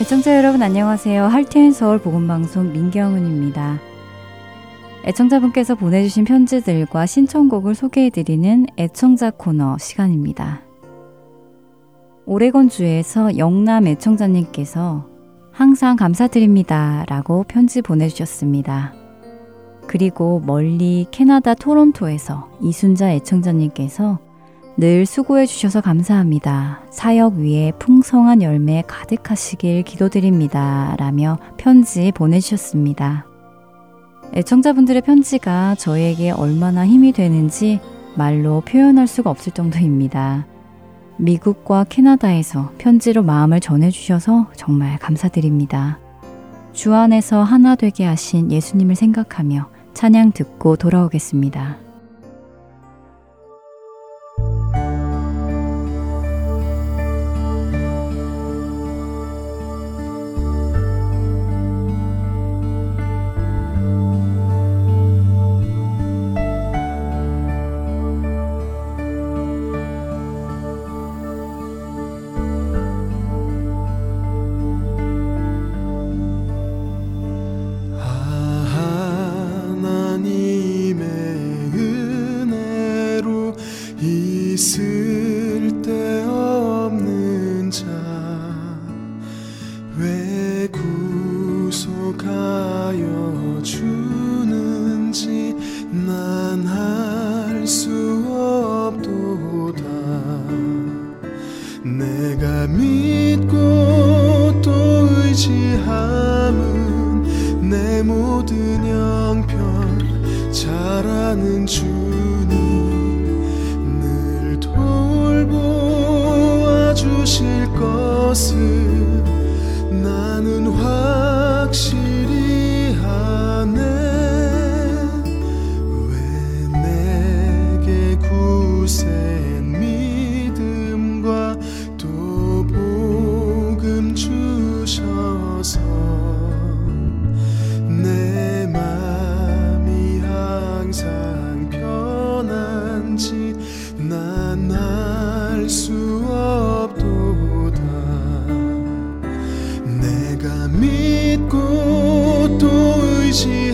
애청자 여러분 안녕하세요. 할티엔 서울 보건방송 민경은입니다. 애청자분께서 보내주신 편지들과 신청곡을 소개해드리는 애청자 코너 시간입니다. 오레곤주에서 영남 애청자님께서 항상 감사드립니다 라고 편지 보내주셨습니다. 그리고 멀리 캐나다 토론토에서 이순자 애청자님께서 늘 수고해 주셔서 감사합니다. 사역 위에 풍성한 열매 가득하시길 기도드립니다. 라며 편지 보내주셨습니다. 애청자분들의 편지가 저에게 얼마나 힘이 되는지 말로 표현할 수가 없을 정도입니다. 미국과 캐나다에서 편지로 마음을 전해주셔서 정말 감사드립니다. 주 안에서 하나 되게 하신 예수님을 생각하며 찬양 듣고 돌아오겠습니다. hoje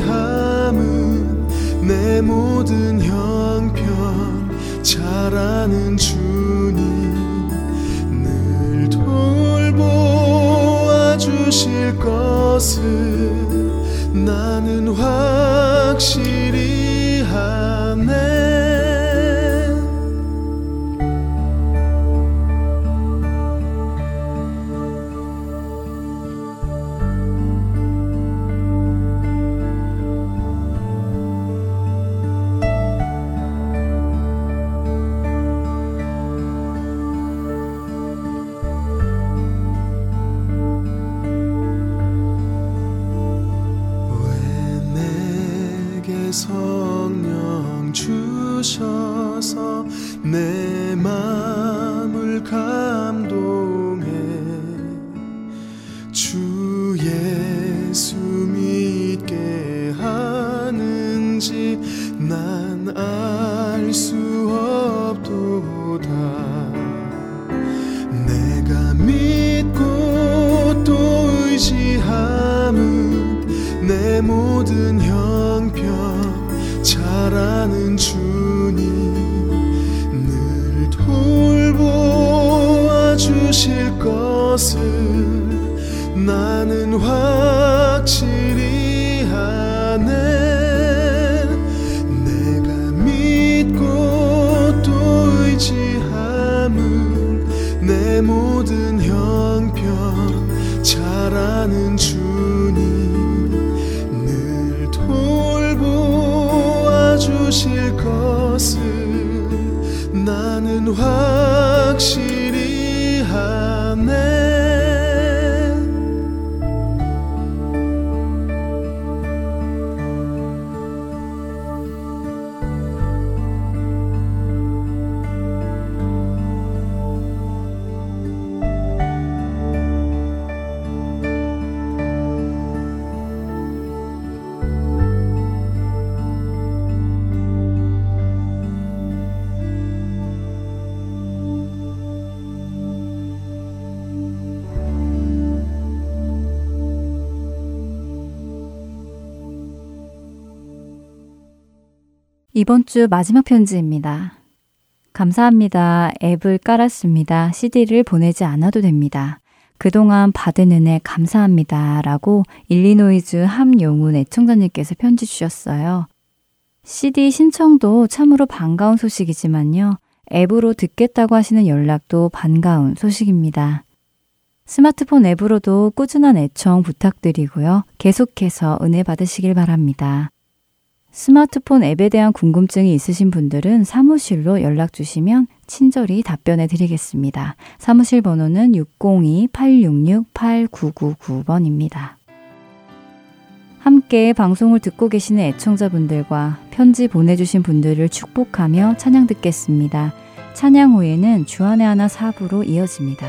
이번 주 마지막 편지입니다. 감사합니다. 앱을 깔았습니다. CD를 보내지 않아도 됩니다. 그동안 받은 은혜 감사합니다. 라고 일리노이즈 함용훈 애청자님께서 편지 주셨어요. CD 신청도 참으로 반가운 소식이지만요. 앱으로 듣겠다고 하시는 연락도 반가운 소식입니다. 스마트폰 앱으로도 꾸준한 애청 부탁드리고요. 계속해서 은혜 받으시길 바랍니다. 스마트폰 앱에 대한 궁금증이 있으신 분들은 사무실로 연락 주시면 친절히 답변해 드리겠습니다. 사무실 번호는 602-866-8999번입니다. 함께 방송을 듣고 계시는 애청자분들과 편지 보내주신 분들을 축복하며 찬양 듣겠습니다. 찬양 후에는 주안의 하나 사부로 이어집니다.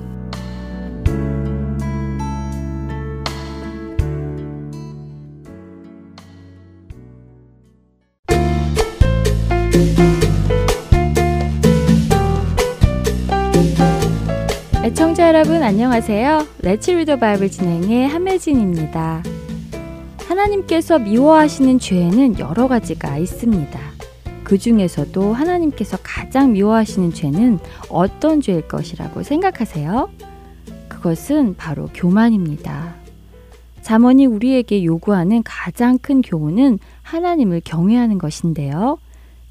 여러분 안녕하세요. 레츠 리더 바이블 진행의 함혜진입니다. 하나님께서 미워하시는 죄는 여러 가지가 있습니다. 그 중에서도 하나님께서 가장 미워하시는 죄는 어떤 죄일 것이라고 생각하세요? 그것은 바로 교만입니다. 잠언이 우리에게 요구하는 가장 큰 교훈은 하나님을 경외하는 것인데요.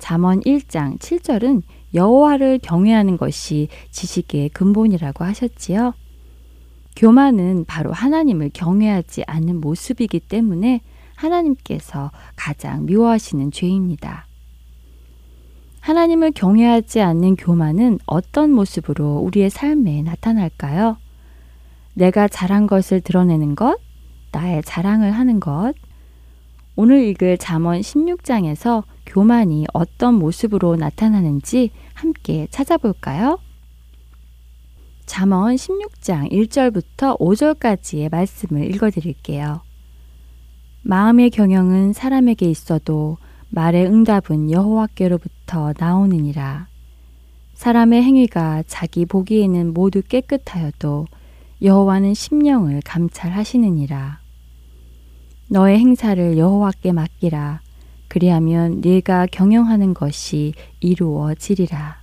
잠언 1장 7절은 여호와를 경외하는 것이 지식의 근본이라고 하셨지요. 교만은 바로 하나님을 경외하지 않는 모습이기 때문에 하나님께서 가장 미워하시는 죄입니다. 하나님을 경외하지 않는 교만은 어떤 모습으로 우리의 삶에 나타날까요? 내가 잘한 것을 드러내는 것, 나의 자랑을 하는 것. 오늘 읽을 잠언 16장에서 교만이 어떤 모습으로 나타나는지 함께 찾아볼까요? 잠언 16장 1절부터 5절까지의 말씀을 읽어 드릴게요. 마음의 경영은 사람에게 있어도 말의 응답은 여호와께로부터 나오느니라. 사람의 행위가 자기 보기에는 모두 깨끗하여도 여호와는 심령을 감찰하시느니라. 너의 행사를 여호와께 맡기라. 그리하면 네가 경영하는 것이 이루어지리라.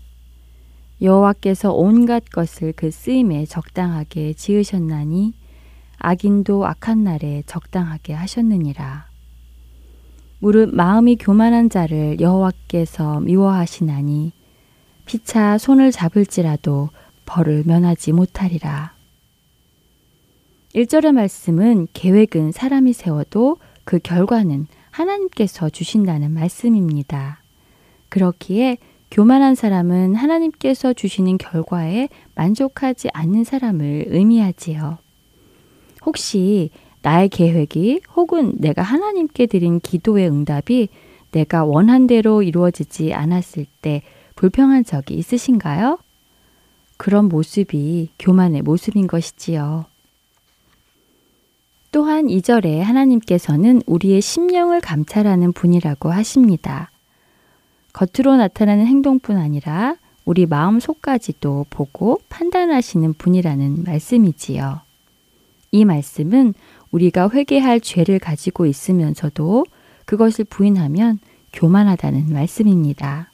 여호와께서 온갖 것을 그 쓰임에 적당하게 지으셨나니 악인도 악한 날에 적당하게 하셨느니라. 무릇 마음이 교만한 자를 여호와께서 미워하시나니 피차 손을 잡을지라도 벌을 면하지 못하리라. 1절의 말씀은 계획은 사람이 세워도 그 결과는 하나님께서 주신다는 말씀입니다. 그렇기에 교만한 사람은 하나님께서 주시는 결과에 만족하지 않는 사람을 의미하지요. 혹시 나의 계획이 혹은 내가 하나님께 드린 기도의 응답이 내가 원한 대로 이루어지지 않았을 때 불평한 적이 있으신가요? 그런 모습이 교만의 모습인 것이지요. 또한 2절에 하나님께서는 우리의 심령을 감찰하는 분이라고 하십니다. 겉으로 나타나는 행동뿐 아니라 우리 마음 속까지도 보고 판단하시는 분이라는 말씀이지요. 이 말씀은 우리가 회개할 죄를 가지고 있으면서도 그것을 부인하면 교만하다는 말씀입니다.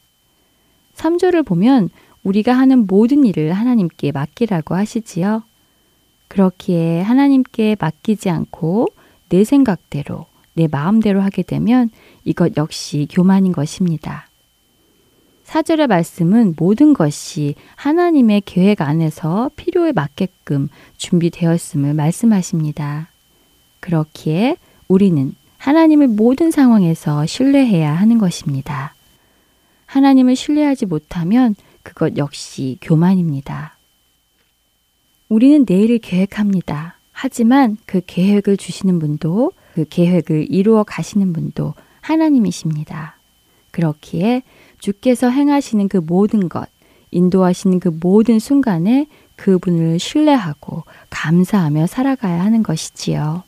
3절을 보면 우리가 하는 모든 일을 하나님께 맡기라고 하시지요. 그렇기에 하나님께 맡기지 않고 내 생각대로, 내 마음대로 하게 되면 이것 역시 교만인 것입니다. 사절의 말씀은 모든 것이 하나님의 계획 안에서 필요에 맞게끔 준비되었음을 말씀하십니다. 그렇기에 우리는 하나님을 모든 상황에서 신뢰해야 하는 것입니다. 하나님을 신뢰하지 못하면 그것 역시 교만입니다. 우리는 내일을 계획합니다. 하지만 그 계획을 주시는 분도 그 계획을 이루어 가시는 분도 하나님이십니다. 그렇기에 주께서 행하시는 그 모든 것, 인도하시는 그 모든 순간에 그분을 신뢰하고 감사하며 살아가야 하는 것이지요.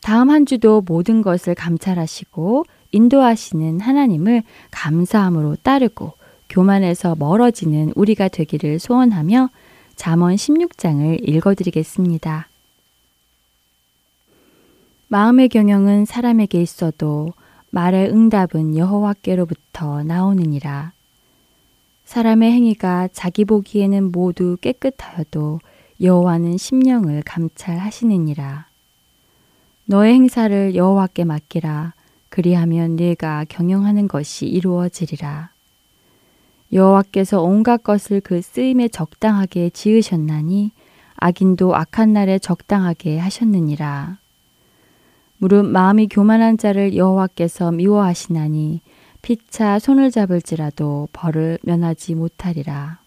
다음 한 주도 모든 것을 감찰하시고 인도하시는 하나님을 감사함으로 따르고 교만에서 멀어지는 우리가 되기를 소원하며 잠언 16장을 읽어드리겠습니다. 마음의 경영은 사람에게 있어도 말의 응답은 여호와께로부터 나오느니라. 사람의 행위가 자기 보기에는 모두 깨끗하여도 여호와는 심령을 감찰하시느니라. 너의 행사를 여호와께 맡기라. 그리하면 네가 경영하는 것이 이루어지리라. 여호와께서 온갖 것을 그 쓰임에 적당하게 지으셨나니 악인도 악한 날에 적당하게 하셨느니라. 무릇 마음이 교만한 자를 여호와께서 미워하시나니 피차 손을 잡을지라도 벌을 면하지 못하리라.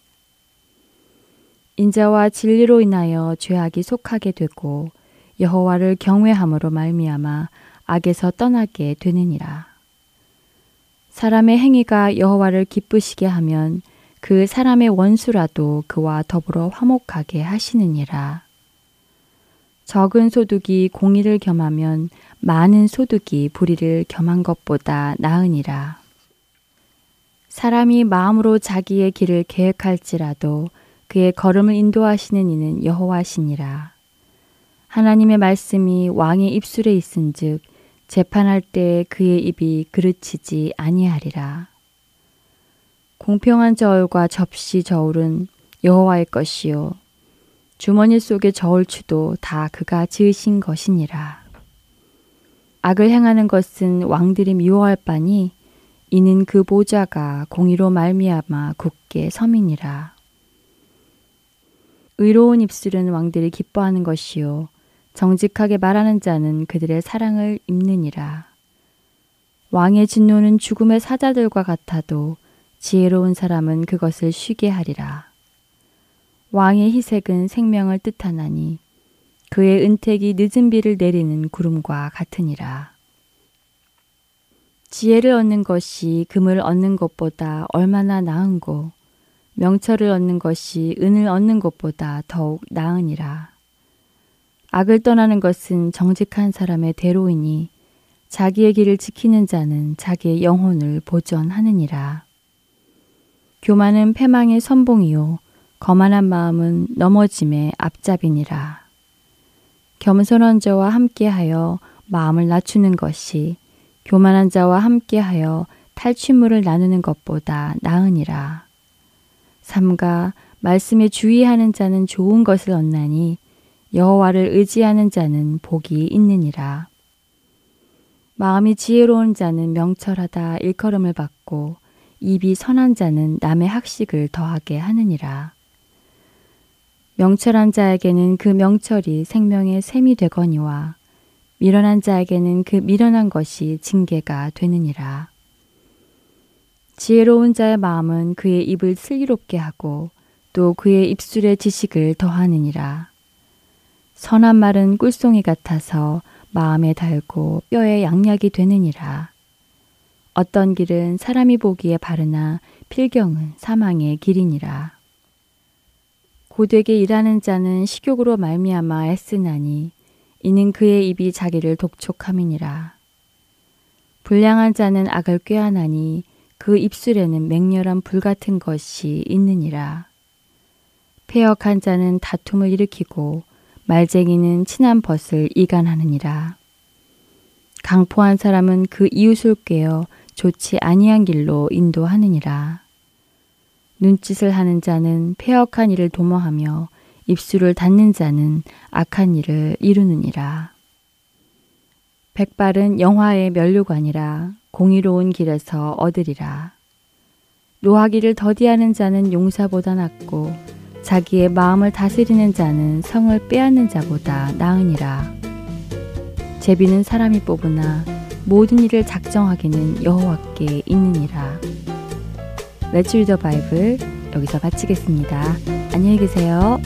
인자와 진리로 인하여 죄악이 속하게 되고 여호와를 경외함으로 말미암아 악에서 떠나게 되느니라. 사람의 행위가 여호와를 기쁘시게 하면 그 사람의 원수라도 그와 더불어 화목하게 하시느니라. 적은 소득이 공의를 겸하면 많은 소득이 불의를 겸한 것보다 나으니라. 사람이 마음으로 자기의 길을 계획할지라도 그의 걸음을 인도하시는 이는 여호와시니라. 하나님의 말씀이 왕의 입술에 있은즉 재판할 때 그의 입이 그르치지 아니하리라. 공평한 저울과 접시 저울은 여호와의 것이요 주머니 속의 저울추도 다 그가 지으신 것이니라. 악을 행하는 것은 왕들이 미워할 바니 이는 그 보좌가 공의로 말미암아 굳게 섬이니라. 의로운 입술은 왕들이 기뻐하는 것이요 정직하게 말하는 자는 그들의 사랑을 입느니라. 왕의 진노는 죽음의 사자들과 같아도 지혜로운 사람은 그것을 쉬게 하리라. 왕의 희색은 생명을 뜻하나니 그의 은택이 늦은 비를 내리는 구름과 같으니라. 지혜를 얻는 것이 금을 얻는 것보다 얼마나 나은고 명철을 얻는 것이 은을 얻는 것보다 더욱 나으니라. 악을 떠나는 것은 정직한 사람의 대로이니 자기의 길을 지키는 자는 자기의 영혼을 보전하느니라. 교만은 패망의 선봉이요 거만한 마음은 넘어짐의 앞잡이니라. 겸손한 자와 함께하여 마음을 낮추는 것이 교만한 자와 함께하여 탈취물을 나누는 것보다 나으니라. 삼가 말씀에 주의하는 자는 좋은 것을 얻나니 여호와를 의지하는 자는 복이 있느니라. 마음이 지혜로운 자는 명철하다 일컬음을 받고 입이 선한 자는 남의 학식을 더하게 하느니라. 명철한 자에게는 그 명철이 생명의 샘이 되거니와 미련한 자에게는 그 미련한 것이 징계가 되느니라. 지혜로운 자의 마음은 그의 입을 슬기롭게 하고 또 그의 입술에 지식을 더하느니라. 선한 말은 꿀송이 같아서 마음에 달고 뼈에 양약이 되느니라. 어떤 길은 사람이 보기에 바르나 필경은 사망의 길이니라. 고되게 일하는 자는 식욕으로 말미암아 애쓰나니 이는 그의 입이 자기를 독촉함이니라. 불량한 자는 악을 꾀하나니 그 입술에는 맹렬한 불 같은 것이 있느니라. 폐역한 자는 다툼을 일으키고 말쟁이는 친한 벗을 이간하느니라. 강포한 사람은 그 이웃을 꿰어 좋지 아니한 길로 인도하느니라. 눈짓을 하는 자는 폐역한 일을 도모하며 입술을 닫는 자는 악한 일을 이루느니라. 백발은 영화의 면류관이라 공의로운 길에서 얻으리라. 노하기를 더디하는 자는 용사보다 낫고 자기의 마음을 다스리는 자는 성을 빼앗는 자보다 나으니라. 제비는 사람이 뽑으나 모든 일을 작정하기는 여호와께 있느니라. 레츠 리더 바이블 여기서 마치겠습니다. 안녕히 계세요.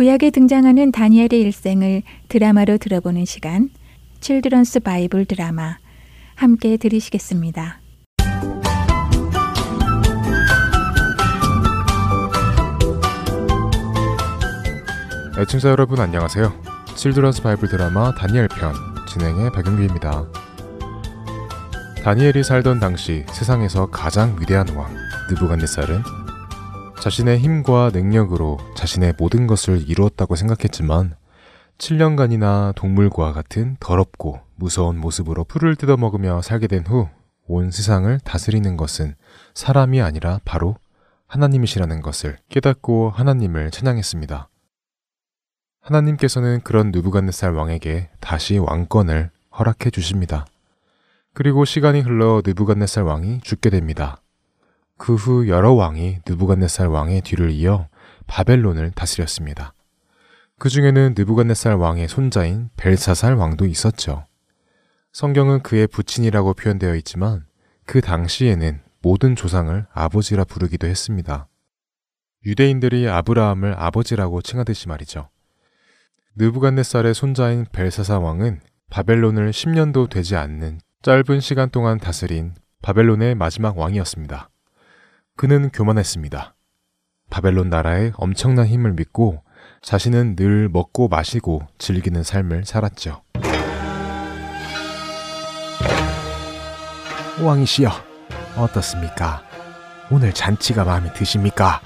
구약에 등장하는 다니엘의 일생을 드라마로 들어보는 시간, Children's Bible Drama 함께 들으시겠습니다. 애청자 여러분 안녕하세요. Children's Bible Drama 다니엘 편 진행의 박영규입니다. 다니엘이 살던 당시 세상에서 가장 위대한 왕 느부갓네살은 자신의 힘과 능력으로 자신의 모든 것을 이루었다고 생각했지만 7년간이나 동물과 같은 더럽고 무서운 모습으로 풀을 뜯어먹으며 살게 된 후 온 세상을 다스리는 것은 사람이 아니라 바로 하나님이시라는 것을 깨닫고 하나님을 찬양했습니다. 하나님께서는 그런 느부갓네살 왕에게 다시 왕권을 허락해 주십니다. 그리고 시간이 흘러 느부갓네살 왕이 죽게 됩니다. 그 후 여러 왕이 느부갓네살 왕의 뒤를 이어 바벨론을 다스렸습니다. 그 중에는 느부갓네살 왕의 손자인 벨사살 왕도 있었죠. 성경은 그의 부친이라고 표현되어 있지만 그 당시에는 모든 조상을 아버지라 부르기도 했습니다. 유대인들이 아브라함을 아버지라고 칭하듯이 말이죠. 느부갓네살의 손자인 벨사사 왕은 바벨론을 10년도 되지 않는 짧은 시간 동안 다스린 바벨론의 마지막 왕이었습니다. 그는 교만했습니다. 바벨론 나라의 엄청난 힘을 믿고 자신은 늘 먹고 마시고 즐기는 삶을 살았죠. 왕이시여, 어떻습니까? 오늘 잔치가 마음에 드십니까?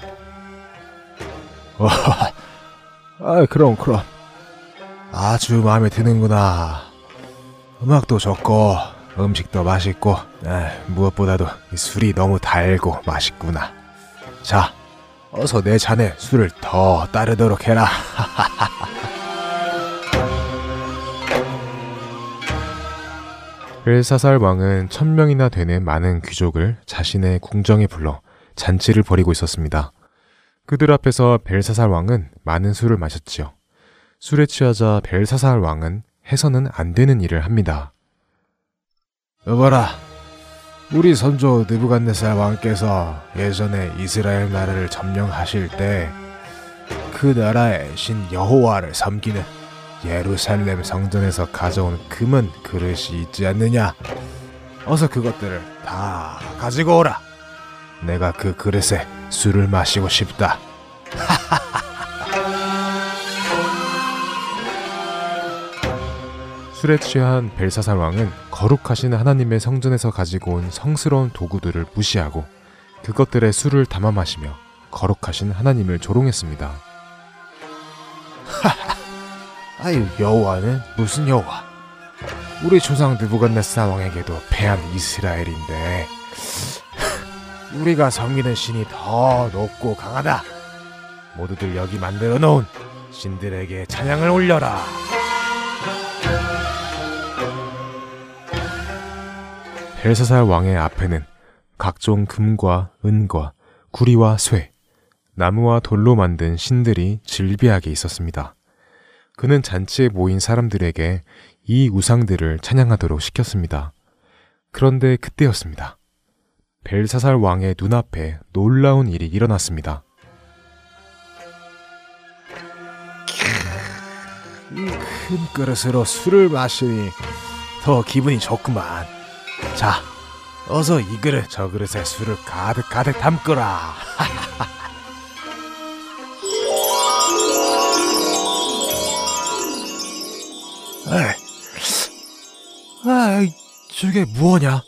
어, 아, 그럼, 그럼. 아주 마음에 드는구나. 음악도 좋고, 음식도 맛있고 아, 무엇보다도 술이 너무 달고 맛있구나. 자, 어서 내 잔에 술을 더 따르도록 해라. 벨사살 왕은 천명이나 되는 많은 귀족을 자신의 궁정에 불러 잔치를 벌이고 있었습니다. 그들 앞에서 벨사살 왕은 많은 술을 마셨지요. 술에 취하자 벨사살 왕은 해서는 안 되는 일을 합니다. 여봐라, 우리 선조 느부갓네살 왕께서 예전에 이스라엘 나라를 점령하실 때 그 나라의 신 여호와를 섬기는 예루살렘 성전에서 가져온 금은 그릇이 있지 않느냐? 어서 그것들을 다 가지고 오라. 내가 그 그릇에 술을 마시고 싶다. 술에 취한 벨사살 왕은 거룩하신 하나님의 성전에서 가지고 온 성스러운 도구들을 무시하고 그것들의 술을 담아 마시며 거룩하신 하나님을 조롱했습니다. 아유 여호와는 무슨 여호와? 우리 조상 느부갓네살 왕에게도 패한 이스라엘인데 우리가 섬기는 신이 더 높고 강하다. 모두들 여기 만들어 놓은 신들에게 찬양을 올려라. 벨사살 왕의 앞에는 각종 금과 은과 구리와 쇠, 나무와 돌로 만든 신들이 질비하게 있었습니다. 그는 잔치에 모인 사람들에게 이 우상들을 찬양하도록 시켰습니다. 그런데 그때였습니다. 벨사살 왕의 눈앞에 놀라운 일이 일어났습니다. 큰 그릇으로 술을 마시니 더 기분이 좋구만. 자, 어서 이 그릇 저 그릇에 술을 가득 가득 담거라. 에이, 저게 뭐냐?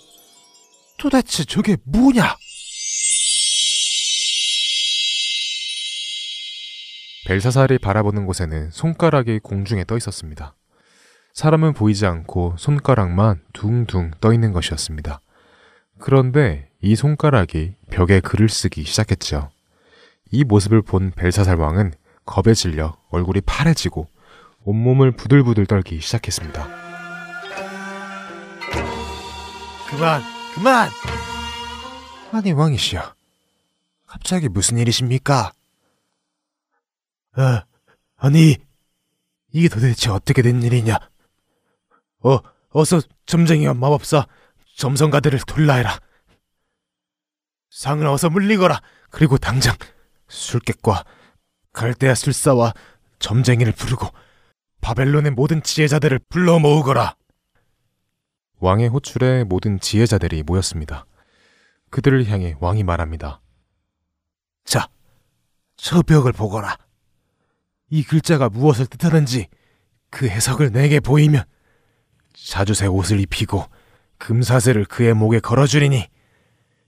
도대체 저게 뭐냐? 벨사살이 바라보는 곳에는 손가락이 공중에 떠 있었습니다. 사람은 보이지 않고 손가락만 둥둥 떠 있는 것이었습니다. 그런데 이 손가락이 벽에 글을 쓰기 시작했죠. 이 모습을 본 벨사살 왕은 겁에 질려 얼굴이 파래지고 온몸을 부들부들 떨기 시작했습니다. 그만, 그만! 아니, 왕이시여. 갑자기 무슨 일이십니까? 아, 아니, 이게 도대체 어떻게 된 일이냐? 어, 어서 점쟁이와 마법사, 점성가들을 돌라해라. 상을 어서 물리거라. 그리고 당장 술객과 갈대아 술사와 점쟁이를 부르고 바벨론의 모든 지혜자들을 불러 모으거라. 왕의 호출에 모든 지혜자들이 모였습니다. 그들을 향해 왕이 말합니다. 자, 저 벽을 보거라. 이 글자가 무엇을 뜻하는지 그 해석을 내게 보이면 자주새 옷을 입히고 금사슬을 그의 목에 걸어주리니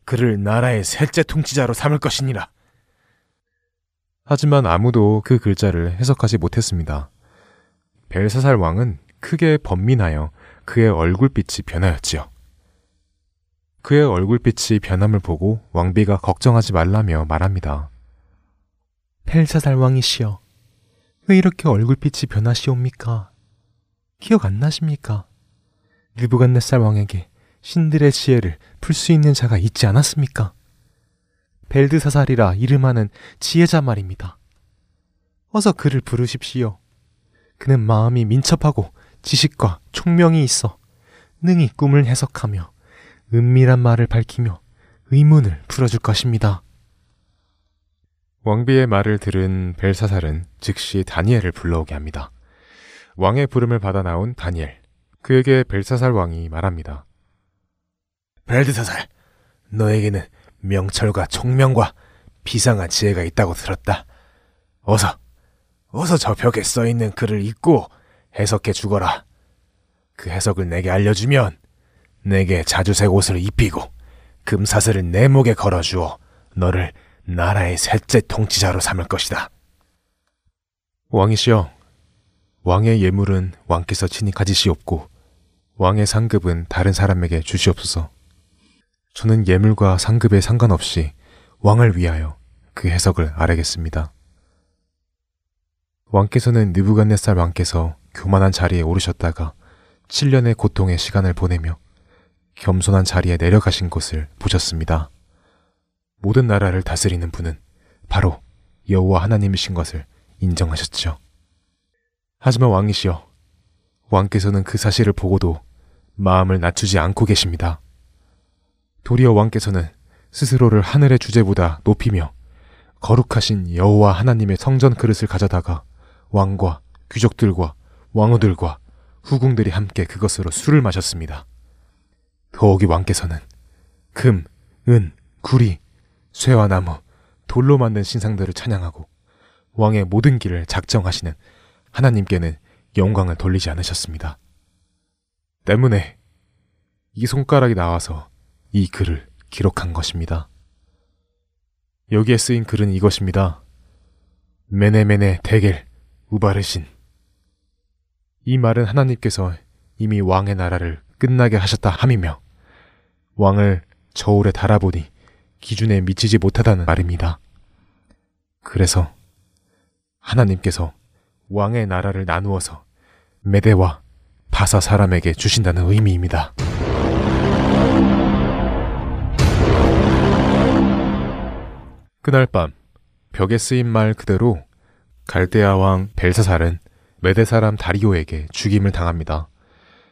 그를 나라의 셋째 통치자로 삼을 것이니라. 하지만 아무도 그 글자를 해석하지 못했습니다. 벨사살 왕은 크게 번민하여 그의 얼굴빛이 변하였지요. 그의 얼굴빛이 변함을 보고 왕비가 걱정하지 말라며 말합니다. 벨사살 왕이시여, 왜 이렇게 얼굴빛이 변하시옵니까? 기억 안 나십니까? 느부갓네살 왕에게 신들의 지혜를 풀 수 있는 자가 있지 않았습니까? 벨드사살이라 이름하는 지혜자 말입니다. 어서 그를 부르십시오. 그는 마음이 민첩하고 지식과 총명이 있어 능히 꿈을 해석하며 은밀한 말을 밝히며 의문을 풀어줄 것입니다. 왕비의 말을 들은 벨사살은 즉시 다니엘을 불러오게 합니다. 왕의 부름을 받아 나온 다니엘. 그에게 벨사살 왕이 말합니다. 벨드사살, 너에게는 명철과 총명과 비상한 지혜가 있다고 들었다. 어서, 어서 저 벽에 써 있는 글을 읽고 해석해 주거라. 그 해석을 내게 알려주면 내게 자주색 옷을 입히고 금사슬을 내 목에 걸어주어 너를 나라의 셋째 통치자로 삼을 것이다. 왕이시여, 왕의 예물은 왕께서 친히 가지시옵고 왕의 상급은 다른 사람에게 주시옵소서. 저는 예물과 상급에 상관없이 왕을 위하여 그 해석을 아뢰겠습니다. 왕께서는 느부갓네살 왕께서 교만한 자리에 오르셨다가 7년의 고통의 시간을 보내며 겸손한 자리에 내려가신 것을 보셨습니다. 모든 나라를 다스리는 분은 바로 여호와 하나님이신 것을 인정하셨죠. 하지만 왕이시여, 왕께서는 그 사실을 보고도 마음을 낮추지 않고 계십니다. 도리어 왕께서는 스스로를 하늘의 주제보다 높이며 거룩하신 여호와 하나님의 성전 그릇을 가져다가 왕과 귀족들과 왕후들과 후궁들이 함께 그것으로 술을 마셨습니다. 더욱이 왕께서는 금, 은, 구리, 쇠와 나무, 돌로 만든 신상들을 찬양하고 왕의 모든 길을 작정하시는 하나님께는 영광을 돌리지 않으셨습니다. 때문에 이 손가락이 나와서 이 글을 기록한 것입니다. 여기에 쓰인 글은 이것입니다. 메네메네 대겔 우바르신. 이 말은 하나님께서 이미 왕의 나라를 끝나게 하셨다 함이며 왕을 저울에 달아보니 기준에 미치지 못하다는 말입니다. 그래서 하나님께서 왕의 나라를 나누어서 메대와 바사 사람에게 주신다는 의미입니다. 그날 밤 벽에 쓰인 말 그대로 갈대아 왕 벨사살은 메대 사람 다리오에게 죽임을 당합니다.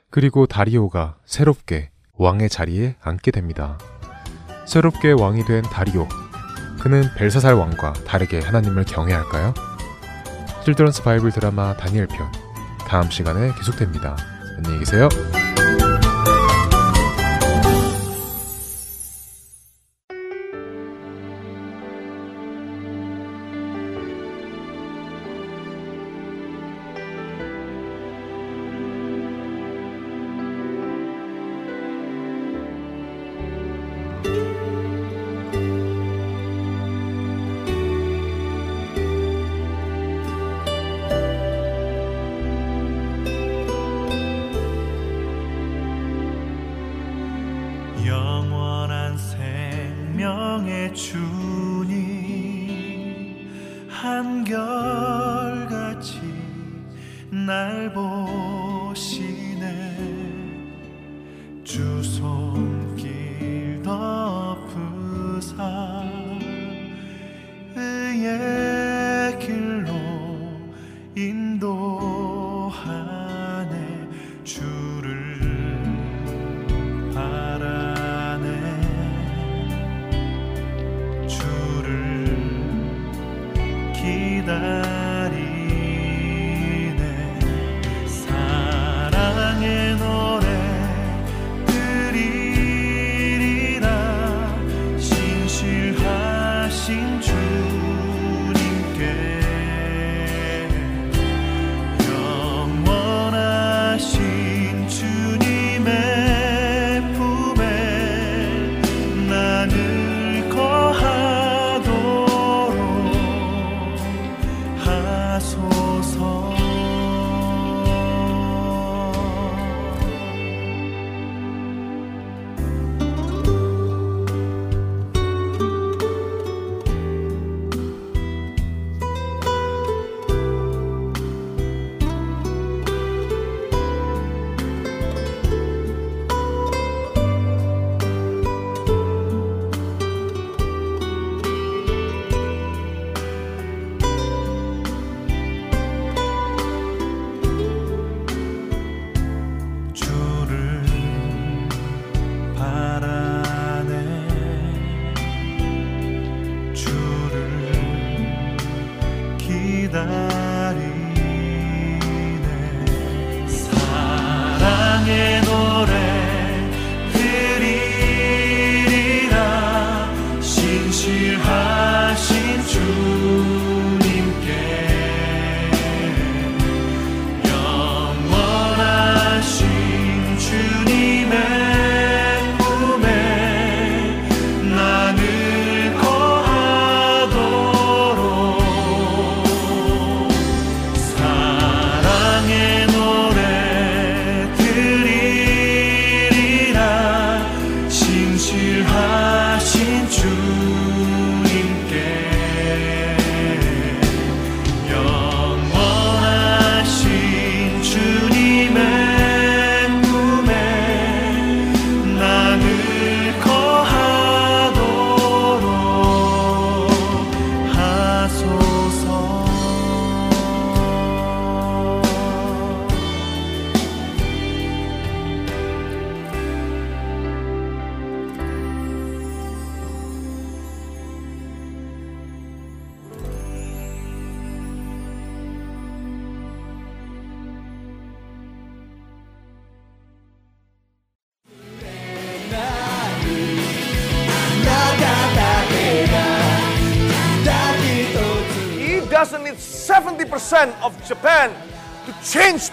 그리고 다리오가 새롭게 왕의 자리에 앉게 됩니다. 새롭게 왕이 된 다리오. 그는 벨사살 왕과 다르게 하나님을 경외할까요? 칠드런스 바이블 드라마 다니엘 편 다음 시간에 계속됩니다. 안녕히 계세요.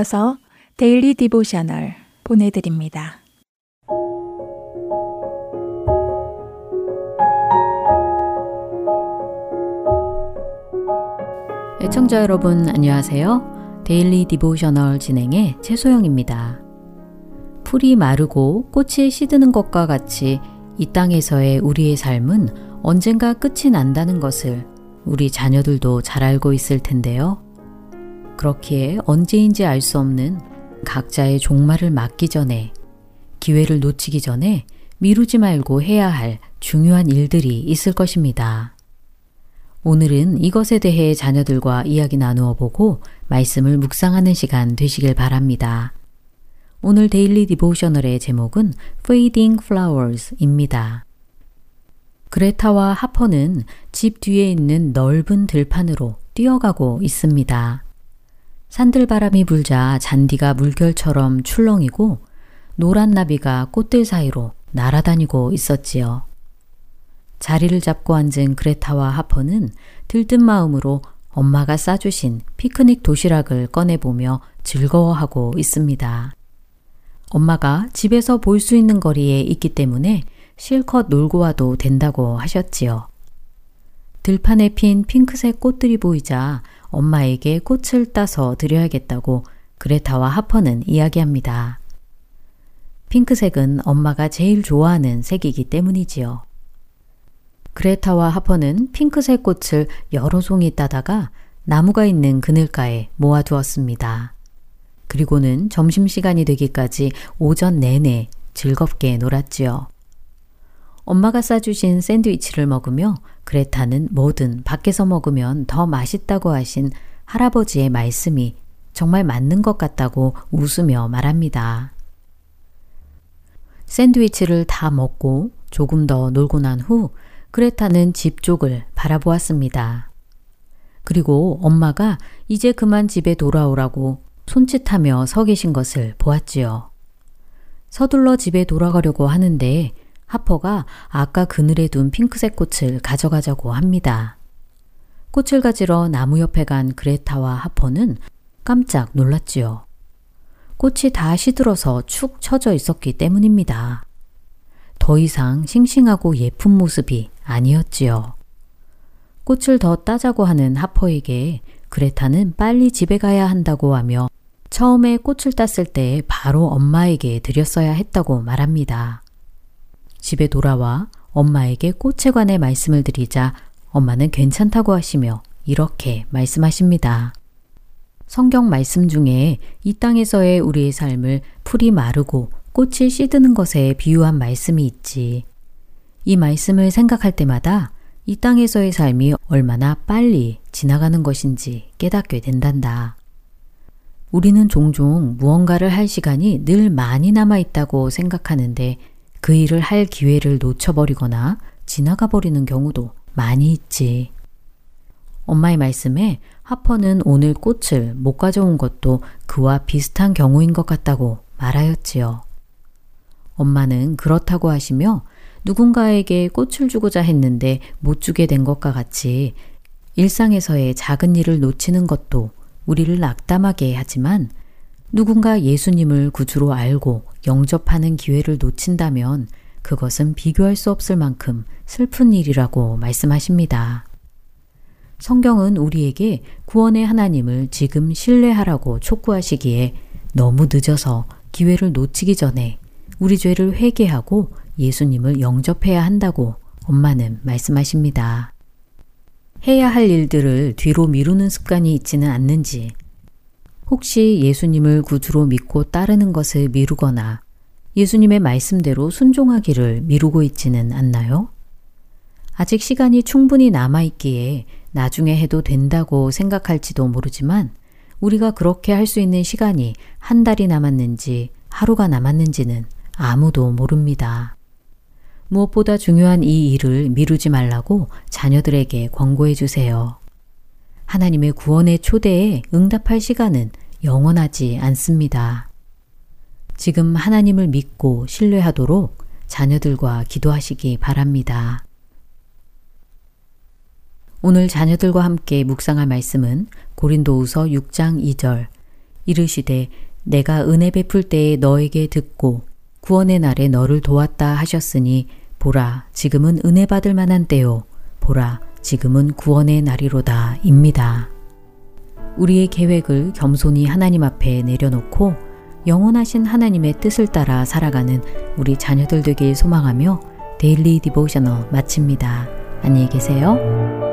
이어서 Daily Devotional 보내드립니다. 애청자 여러분 안녕하세요. Daily Devotional 진행의 최소영입니다. 풀이 마르고 꽃이 시드는 것과 같이 이 땅에서의 우리의 삶은 언젠가 끝이 난다는 것을 우리 자녀들도 잘 알고 있을 텐데요. 그렇기에 언제인지 알 수 없는 각자의 종말을 맞기 전에 기회를 놓치기 전에 미루지 말고 해야 할 중요한 일들이 있을 것입니다. 오늘은 이것에 대해 자녀들과 이야기 나누어 보고 말씀을 묵상하는 시간 되시길 바랍니다. 오늘 Daily Devotional의 제목은 Fading Flowers입니다. 그레타와 하퍼는 집 뒤에 있는 넓은 들판으로 뛰어가고 있습니다. 산들바람이 불자 잔디가 물결처럼 출렁이고 노란 나비가 꽃들 사이로 날아다니고 있었지요. 자리를 잡고 앉은 그레타와 하퍼는 들뜬 마음으로 엄마가 싸주신 피크닉 도시락을 꺼내보며 즐거워하고 있습니다. 엄마가 집에서 볼 수 있는 거리에 있기 때문에 실컷 놀고 와도 된다고 하셨지요. 들판에 핀 핑크색 꽃들이 보이자 엄마에게 꽃을 따서 드려야겠다고 그레타와 하퍼는 이야기합니다. 핑크색은 엄마가 제일 좋아하는 색이기 때문이지요. 그레타와 하퍼는 핑크색 꽃을 여러 송이 따다가 나무가 있는 그늘가에 모아두었습니다. 그리고는 점심시간이 되기까지 오전 내내 즐겁게 놀았지요. 엄마가 싸주신 샌드위치를 먹으며 그레타는 뭐든 밖에서 먹으면 더 맛있다고 하신 할아버지의 말씀이 정말 맞는 것 같다고 웃으며 말합니다. 샌드위치를 다 먹고 조금 더 놀고 난 후 그레타는 집 쪽을 바라보았습니다. 그리고 엄마가 이제 그만 집에 돌아오라고 손짓하며 서 계신 것을 보았지요. 서둘러 집에 돌아가려고 하는데 하퍼가 아까 그늘에 둔 핑크색 꽃을 가져가자고 합니다. 꽃을 가지러 나무 옆에 간 그레타와 하퍼는 깜짝 놀랐지요. 꽃이 다 시들어서 축 처져 있었기 때문입니다. 더 이상 싱싱하고 예쁜 모습이 아니었지요. 꽃을 더 따자고 하는 하퍼에게 그레타는 빨리 집에 가야 한다고 하며 처음에 꽃을 땄을 때 바로 엄마에게 드렸어야 했다고 말합니다. 집에 돌아와 엄마에게 꽃에 관해 말씀을 드리자 엄마는 괜찮다고 하시며 이렇게 말씀하십니다. 성경 말씀 중에 이 땅에서의 우리의 삶을 풀이 마르고 꽃이 시드는 것에 비유한 말씀이 있지. 이 말씀을 생각할 때마다 이 땅에서의 삶이 얼마나 빨리 지나가는 것인지 깨닫게 된단다. 우리는 종종 무언가를 할 시간이 늘 많이 남아 있다고 생각하는데 그 일을 할 기회를 놓쳐버리거나 지나가 버리는 경우도 많이 있지. 엄마의 말씀에 하퍼는 오늘 꽃을 못 가져온 것도 그와 비슷한 경우인 것 같다고 말하였지요. 엄마는 그렇다고 하시며 누군가에게 꽃을 주고자 했는데 못 주게 된 것과 같이 일상에서의 작은 일을 놓치는 것도 우리를 낙담하게 하지만 누군가 예수님을 구주로 알고 영접하는 기회를 놓친다면 그것은 비교할 수 없을 만큼 슬픈 일이라고 말씀하십니다. 성경은 우리에게 구원의 하나님을 지금 신뢰하라고 촉구하시기에 너무 늦어서 기회를 놓치기 전에 우리 죄를 회개하고 예수님을 영접해야 한다고 엄마는 말씀하십니다. 해야 할 일들을 뒤로 미루는 습관이 있지는 않는지 혹시 예수님을 구주로 믿고 따르는 것을 미루거나 예수님의 말씀대로 순종하기를 미루고 있지는 않나요? 아직 시간이 충분히 남아있기에 나중에 해도 된다고 생각할지도 모르지만 우리가 그렇게 할 수 있는 시간이 한 달이 남았는지 하루가 남았는지는 아무도 모릅니다. 무엇보다 중요한 이 일을 미루지 말라고 자녀들에게 권고해 주세요. 하나님의 구원의 초대에 응답할 시간은 영원하지 않습니다. 지금 하나님을 믿고 신뢰하도록 자녀들과 기도하시기 바랍니다. 오늘 자녀들과 함께 묵상할 말씀은 고린도우서 6장 2절 이르시되 내가 은혜 베풀 때에 너에게 듣고 구원의 날에 너를 도왔다 하셨으니 보라 지금은 은혜 받을 만한 때요 보라 지금은 구원의 날이로다 입니다. 우리의 계획을 겸손히 하나님 앞에 내려놓고 영원하신 하나님의 뜻을 따라 살아가는 우리 자녀들 되길 소망하며 데일리 디보셔너 마칩니다. 안녕히 계세요.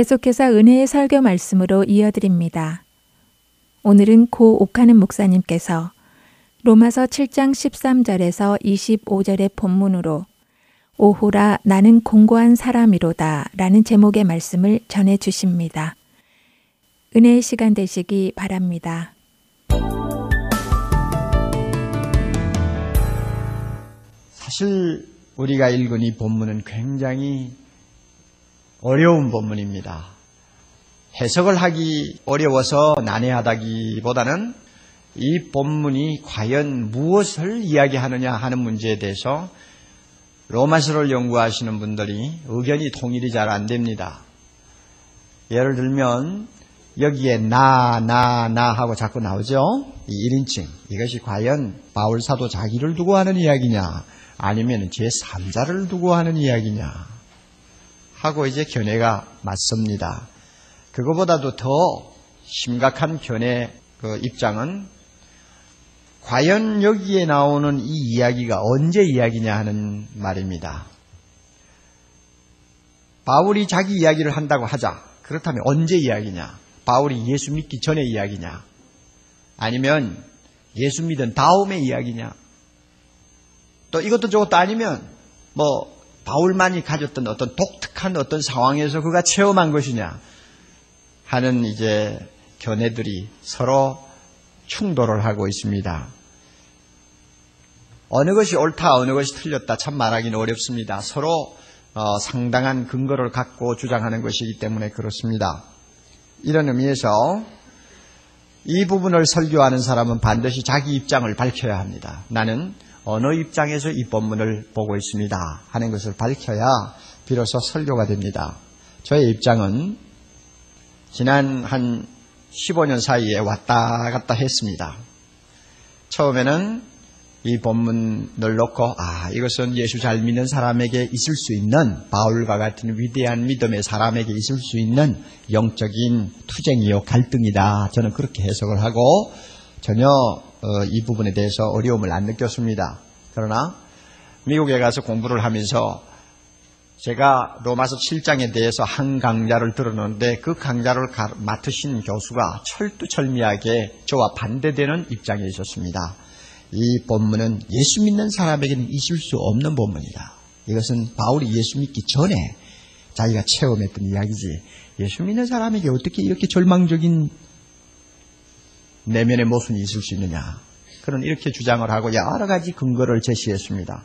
계속해서 은혜의 설교 말씀으로 이어드립니다. 오늘은 고 옥하는 목사님께서 로마서 7장 13절에서 25절의 본문으로 오호라 나는 공고한 사람이로다 라는 제목의 말씀을 전해 주십니다. 은혜의 시간 되시기 바랍니다. 사실 우리가 읽은 이 본문은 굉장히 어려운 본문입니다. 해석을 하기 어려워서 난해하다기보다는 이 본문이 과연 무엇을 이야기하느냐 하는 문제에 대해서 로마서를 연구하시는 분들이 의견이 통일이 잘 안 됩니다. 예를 들면 여기에 나, 나, 나 하고 자꾸 나오죠? 이 1인칭. 이것이 과연 바울 사도 자기를 두고 하는 이야기냐, 아니면 제3자를 두고 하는 이야기냐, 하고 이제 견해가 맞습니다. 그거보다도 더 심각한 견해 그 입장은 과연 여기에 나오는 이 이야기가 언제 이야기냐 하는 말입니다. 바울이 자기 이야기를 한다고 하자. 그렇다면 언제 이야기냐? 바울이 예수 믿기 전에 이야기냐? 아니면 예수 믿은 다음의 이야기냐? 또 이것도 저것도 아니면 뭐 바울만이 가졌던 어떤 독특한 어떤 상황에서 그가 체험한 것이냐 하는 이제 견해들이 서로 충돌을 하고 있습니다. 어느 것이 옳다, 어느 것이 틀렸다 참 말하기는 어렵습니다. 서로 어, 상당한 근거를 갖고 주장하는 것이기 때문에 그렇습니다. 이런 의미에서 이 부분을 설교하는 사람은 반드시 자기 입장을 밝혀야 합니다. 나는 어느 입장에서 이 본문을 보고 있습니다. 하는 것을 밝혀야 비로소 설교가 됩니다. 저의 입장은 지난 한 15년 사이에 왔다 갔다 했습니다. 처음에는 이 본문을 놓고 아 이것은 예수 잘 믿는 사람에게 있을 수 있는 바울과 같은 위대한 믿음의 사람에게 있을 수 있는 영적인 투쟁이요 갈등이다. 저는 그렇게 해석을 하고 전혀 어, 이 부분에 대해서 어려움을 안 느꼈습니다. 그러나 미국에 가서 공부를 하면서 제가 로마서 7장에 대해서 한 강좌를 들었는데 그 강좌를 맡으신 교수가 철두철미하게 저와 반대되는 입장에 있었습니다. 이 본문은 예수 믿는 사람에게는 있을 수 없는 본문이다. 이것은 바울이 예수 믿기 전에 자기가 체험했던 이야기지. 예수 믿는 사람에게 어떻게 이렇게 절망적인 내면의 모순이 있을 수 있느냐. 그런 이렇게 주장을 하고 여러 가지 근거를 제시했습니다.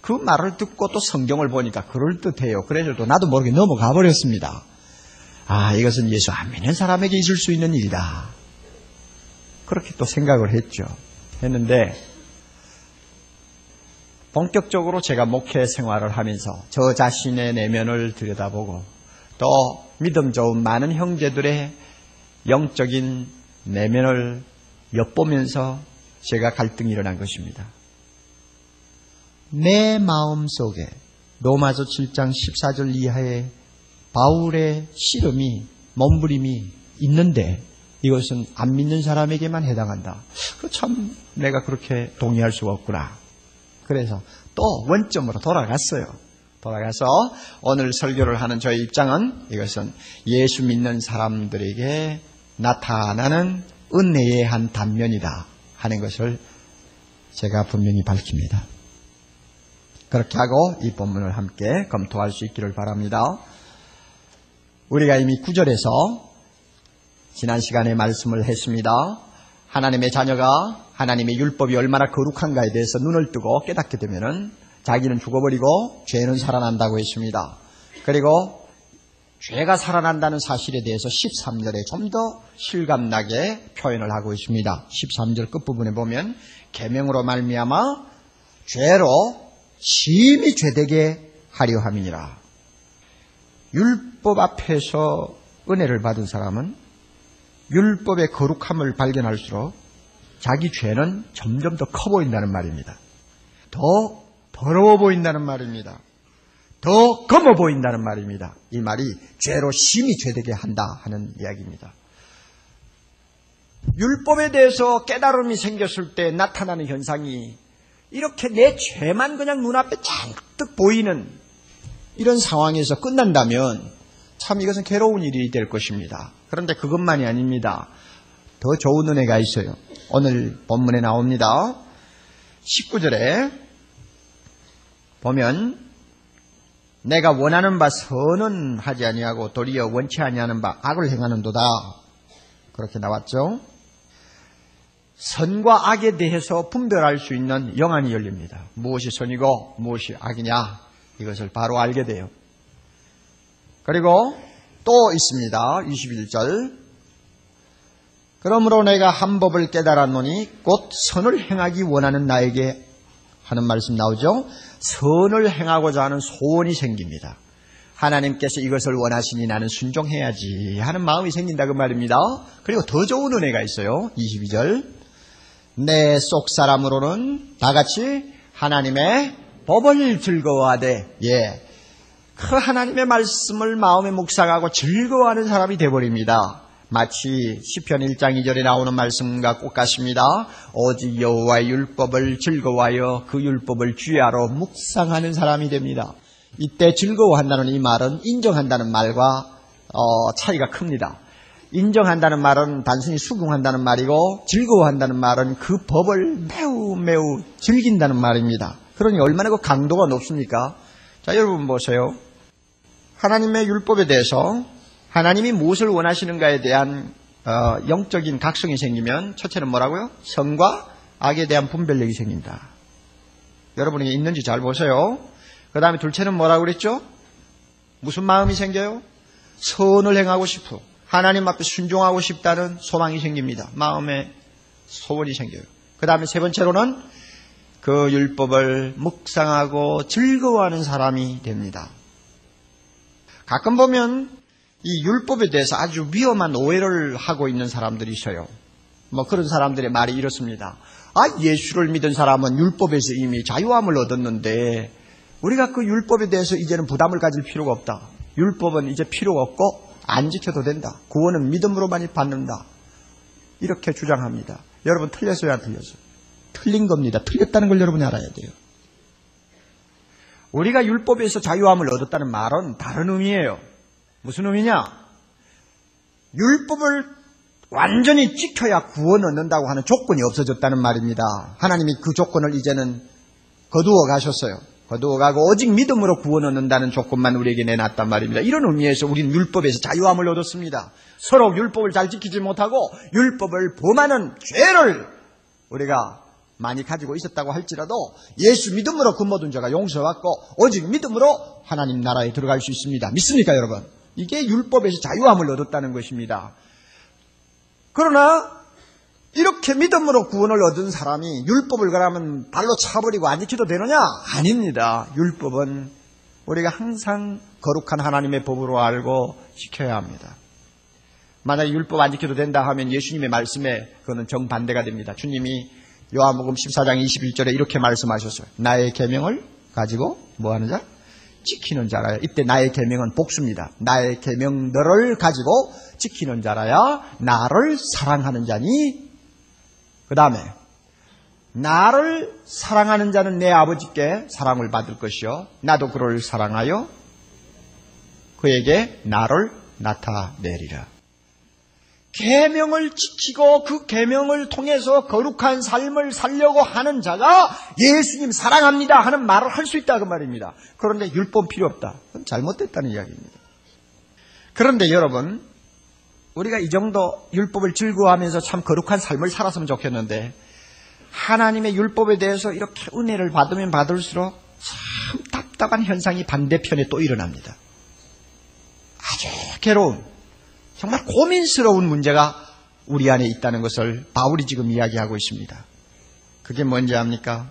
그 말을 듣고 또 성경을 보니까 그럴듯해요. 그래서 또 나도 모르게 넘어가 버렸습니다. 아, 이것은 예수 안 믿는 사람에게 있을 수 있는 일이다. 그렇게 또 생각을 했죠. 했는데 본격적으로 제가 목회 생활을 하면서 저 자신의 내면을 들여다보고 또 믿음 좋은 많은 형제들의 영적인 내면을 엿보면서 제가 갈등이 일어난 것입니다. 내 마음 속에 로마서 7장 14절 이하의 바울의 씨름이 몸부림이 있는데 이것은 안 믿는 사람에게만 해당한다. 그참 내가 그렇게 동의할 수가 없구나. 그래서 또 원점으로 돌아갔어요. 돌아가서 오늘 설교를 하는 저의 입장은 이것은 예수 믿는 사람들에게 나타나는 은혜의 한 단면이다 하는 것을 제가 분명히 밝힙니다. 그렇게 하고 이 본문을 함께 검토할 수 있기를 바랍니다. 우리가 이미 구절에서 지난 시간에 말씀을 했습니다. 하나님의 자녀가 하나님의 율법이 얼마나 거룩한가에 대해서 눈을 뜨고 깨닫게 되면은 자기는 죽어버리고 죄는 살아난다고 했습니다. 그리고 죄가 살아난다는 사실에 대해서 13절에 좀 더 실감나게 표현을 하고 있습니다. 13절 끝부분에 보면 계명으로 말미암아 죄로 심히 죄되게 하려 함이니라. 율법 앞에서 은혜를 받은 사람은 율법의 거룩함을 발견할수록 자기 죄는 점점 더 커 보인다는 말입니다. 더 더러워 보인다는 말입니다. 더 검어 보인다는 말입니다. 이 말이 죄로 심히 죄되게 한다 하는 이야기입니다. 율법에 대해서 깨달음이 생겼을 때 나타나는 현상이 이렇게 내 죄만 그냥 눈앞에 잔뜩 보이는 이런 상황에서 끝난다면 참 이것은 괴로운 일이 될 것입니다. 그런데 그것만이 아닙니다. 더 좋은 은혜가 있어요. 오늘 본문에 나옵니다. 19절에 보면 내가 원하는 바 선은 하지 아니하고 도리어 원치 아니하는 바 악을 행하는도다. 그렇게 나왔죠. 선과 악에 대해서 분별할 수 있는 영안이 열립니다. 무엇이 선이고 무엇이 악이냐 이것을 바로 알게 돼요. 그리고 또 있습니다. 21절 그러므로 내가 한 법을 깨달았노니 곧 선을 행하기 원하는 나에게 하는 말씀 나오죠. 선을 행하고자 하는 소원이 생깁니다. 하나님께서 이것을 원하시니 나는 순종해야지 하는 마음이 생긴다 그 말입니다. 그리고 더 좋은 은혜가 있어요. 22절 내 속 사람으로는 다 같이 하나님의 법을 즐거워하되 예. 그 하나님의 말씀을 마음에 묵상하고 즐거워하는 사람이 되어버립니다. 마치 시편 1장 2절에 나오는 말씀과 똑같습니다. 오직 여호와의 율법을 즐거워하여 그 율법을 주야로 묵상하는 사람이 됩니다. 이때 즐거워한다는 이 말은 인정한다는 말과 어, 차이가 큽니다. 인정한다는 말은 단순히 수긍한다는 말이고 즐거워한다는 말은 그 법을 매우 매우 즐긴다는 말입니다. 그러니 얼마나 그 강도가 높습니까? 자, 여러분 보세요. 하나님의 율법에 대해서 하나님이 무엇을 원하시는가에 대한 어, 영적인 각성이 생기면 첫째는 뭐라고요? 성과 악에 대한 분별력이 생긴다. 여러분이 있는지 잘 보세요. 그 다음에 둘째는 뭐라고 그랬죠? 무슨 마음이 생겨요? 선을 행하고 싶어. 하나님 앞에 순종하고 싶다는 소망이 생깁니다. 마음에 소원이 생겨요. 그 다음에 세 번째로는 그 율법을 묵상하고 즐거워하는 사람이 됩니다. 가끔 보면 이 율법에 대해서 아주 위험한 오해를 하고 있는 사람들이 있어요. 뭐 그런 사람들의 말이 이렇습니다. 아, 예수를 믿은 사람은 율법에서 이미 자유함을 얻었는데 우리가 그 율법에 대해서 이제는 부담을 가질 필요가 없다. 율법은 이제 필요가 없고 안 지켜도 된다. 구원은 믿음으로만이 받는다. 이렇게 주장합니다. 여러분 틀렸어요, 안 틀렸어요? 틀린 겁니다. 틀렸다는 걸 여러분이 알아야 돼요. 우리가 율법에서 자유함을 얻었다는 말은 다른 의미예요. 무슨 의미냐? 율법을 완전히 지켜야 구원 얻는다고 하는 조건이 없어졌다는 말입니다. 하나님이 그 조건을 이제는 거두어 가셨어요. 거두어 가고 오직 믿음으로 구원 얻는다는 조건만 우리에게 내놨단 말입니다. 이런 의미에서 우리는 율법에서 자유함을 얻었습니다. 서로 율법을 잘 지키지 못하고 율법을 범하는 죄를 우리가 많이 가지고 있었다고 할지라도 예수 믿음으로 그 모든 죄가 용서받고 오직 믿음으로 하나님 나라에 들어갈 수 있습니다. 믿습니까, 여러분? 이게 율법에서 자유함을 얻었다는 것입니다. 그러나 이렇게 믿음으로 구원을 얻은 사람이 율법을 그러면 발로 차버리고 안 지켜도 되느냐? 아닙니다. 율법은 우리가 항상 거룩한 하나님의 법으로 알고 지켜야 합니다. 만약에 율법 안 지켜도 된다 하면 예수님의 말씀에 그거는 정반대가 됩니다. 주님이 요한복음 14장 21절에 이렇게 말씀하셨어요. 나의 계명을 가지고 뭐 하는 자? 지키는 자라야. 이때 나의 계명은 복수입니다. 나의 계명들을 가지고 지키는 자라야 나를 사랑하는 자니. 그 다음에 나를 사랑하는 자는 내 아버지께 사랑을 받을 것이요. 나도 그를 사랑하여 그에게 나를 나타내리라. 계명을 지키고 그 계명을 통해서 거룩한 삶을 살려고 하는 자가 예수님 사랑합니다 하는 말을 할 수 있다 그 말입니다. 그런데 율법 필요 없다. 그건 잘못됐다는 이야기입니다. 그런데 여러분 우리가 이 정도 율법을 즐거워하면서 참 거룩한 삶을 살았으면 좋겠는데 하나님의 율법에 대해서 이렇게 은혜를 받으면 받을수록 참 답답한 현상이 반대편에 또 일어납니다. 아주 괴로운 정말 고민스러운 문제가 우리 안에 있다는 것을 바울이 지금 이야기하고 있습니다. 그게 뭔지 압니까?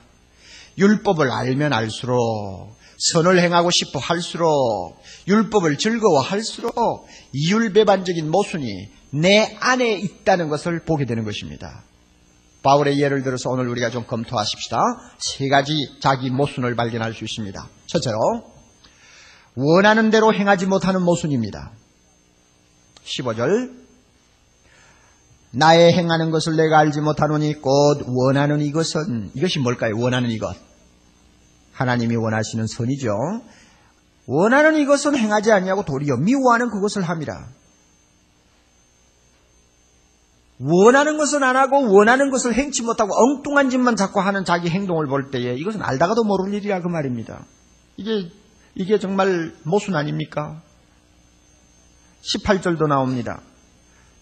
율법을 알면 알수록 선을 행하고 싶어 할수록 율법을 즐거워할수록 이율배반적인 모순이 내 안에 있다는 것을 보게 되는 것입니다. 바울의 예를 들어서 오늘 우리가 좀 검토하십시다. 세 가지 자기 모순을 발견할 수 있습니다. 첫째로 원하는 대로 행하지 못하는 모순입니다. 15절 나의 행하는 것을 내가 알지 못하노니 곧 원하는 이것은 이것이 뭘까요? 원하는 이것 하나님이 원하시는 선이죠. 원하는 이것은 행하지 아니하고 도리어 미워하는 그것을 함이라. 원하는 것은 안 하고 원하는 것을 행치 못하고 엉뚱한 짓만 자꾸 하는 자기 행동을 볼 때에 이것은 알다가도 모를 일이야 그 말입니다. 이게 이게 정말 모순 아닙니까? 18절도 나옵니다.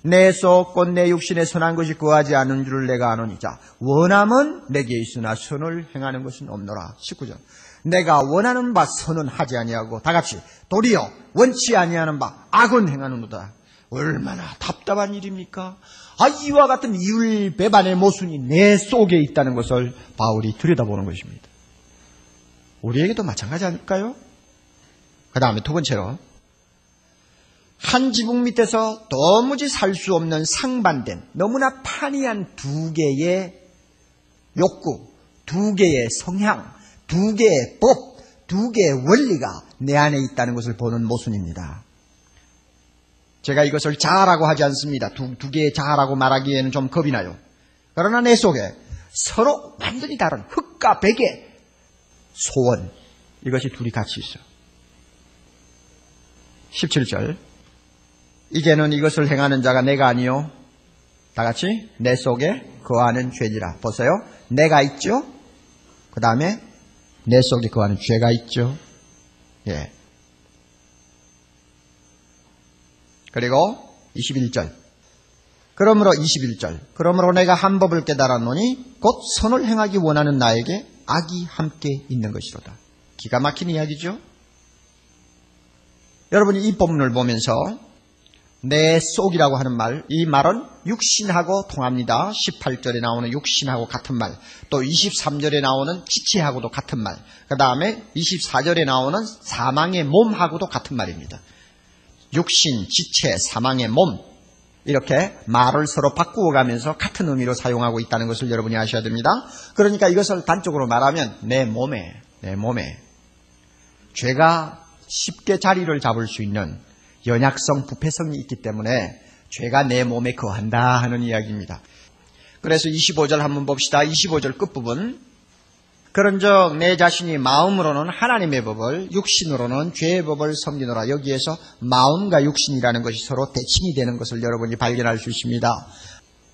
내 썩고 내 육신에 선한 것이 구하지 않은 줄을 내가 아노니 자 원함은 내게 있으나 선을 행하는 것은 없노라 19절 내가 원하는 바 선은 하지 아니하고 다 같이 도리어 원치 아니하는 바 악은 행하는도다 얼마나 답답한 일입니까? 아 이와 같은 이율 배반의 모순이 내 속에 있다는 것을 바울이 들여다보는 것입니다. 우리에게도 마찬가지 아닐까요? 그 다음에 두 번째로 한 지붕 밑에서 도무지 살 수 없는 상반된 너무나 판이한 두 개의 욕구, 두 개의 성향, 두 개의 법, 두 개의 원리가 내 안에 있다는 것을 보는 모순입니다. 제가 이것을 자아라고 하지 않습니다. 두, 두 개의 자아라고 말하기에는 좀 겁이 나요. 그러나 내 속에 서로 완전히 다른 흙과 백의 소원, 이것이 둘이 같이 있어. 17절. 이제는 이것을 행하는 자가 내가 아니요. 다 같이 내 속에 거하는 죄니라. 보세요. 내가 있죠. 그 다음에 내 속에 거하는 죄가 있죠. 예. 그리고 21절. 그러므로 21절. 그러므로 내가 한 법을 깨달았노니 곧 선을 행하기 원하는 나에게 악이 함께 있는 것이로다. 기가 막힌 이야기죠. 여러분이 이 본문을 보면서 내 속이라고 하는 말, 이 말은 육신하고 통합니다. 18절에 나오는 육신하고 같은 말, 또 23절에 나오는 지체하고도 같은 말, 그 다음에 24절에 나오는 사망의 몸하고도 같은 말입니다. 육신, 지체, 사망의 몸, 이렇게 말을 서로 바꾸어 가면서 같은 의미로 사용하고 있다는 것을 여러분이 아셔야 됩니다. 그러니까 이것을 단적으로 말하면 내 몸에, 내 몸에 죄가 쉽게 자리를 잡을 수 있는 연약성, 부패성이 있기 때문에 죄가 내 몸에 거한다 하는 이야기입니다. 그래서 25절 한번 봅시다. 25절 끝부분. 그런즉 내 자신이 마음으로는 하나님의 법을 육신으로는 죄의 법을 섬기노라. 여기에서 마음과 육신이라는 것이 서로 대칭이 되는 것을 여러분이 발견할 수 있습니다.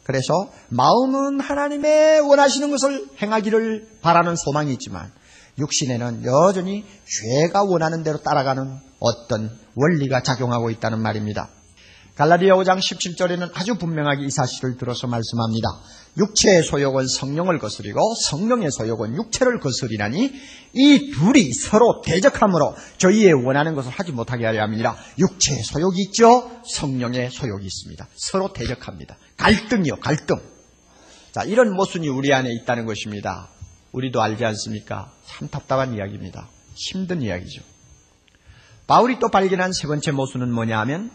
그래서 마음은 하나님의 원하시는 것을 행하기를 바라는 소망이 있지만 육신에는 여전히 죄가 원하는 대로 따라가는 어떤 원리가 작용하고 있다는 말입니다. 갈라디아 5장 17절에는 아주 분명하게 이 사실을 들어서 말씀합니다. 육체의 소욕은 성령을 거스리고 성령의 소욕은 육체를 거스리나니 이 둘이 서로 대적함으로 저희의 원하는 것을 하지 못하게 하려 합니다. 육체의 소욕이 있죠. 성령의 소욕이 있습니다. 서로 대적합니다. 갈등이요, 갈등. 자, 이런 모순이 우리 안에 있다는 것입니다. 우리도 알지 않습니까? 참 답답한 이야기입니다. 힘든 이야기죠. 바울이 또 발견한 세 번째 모순은 뭐냐 하면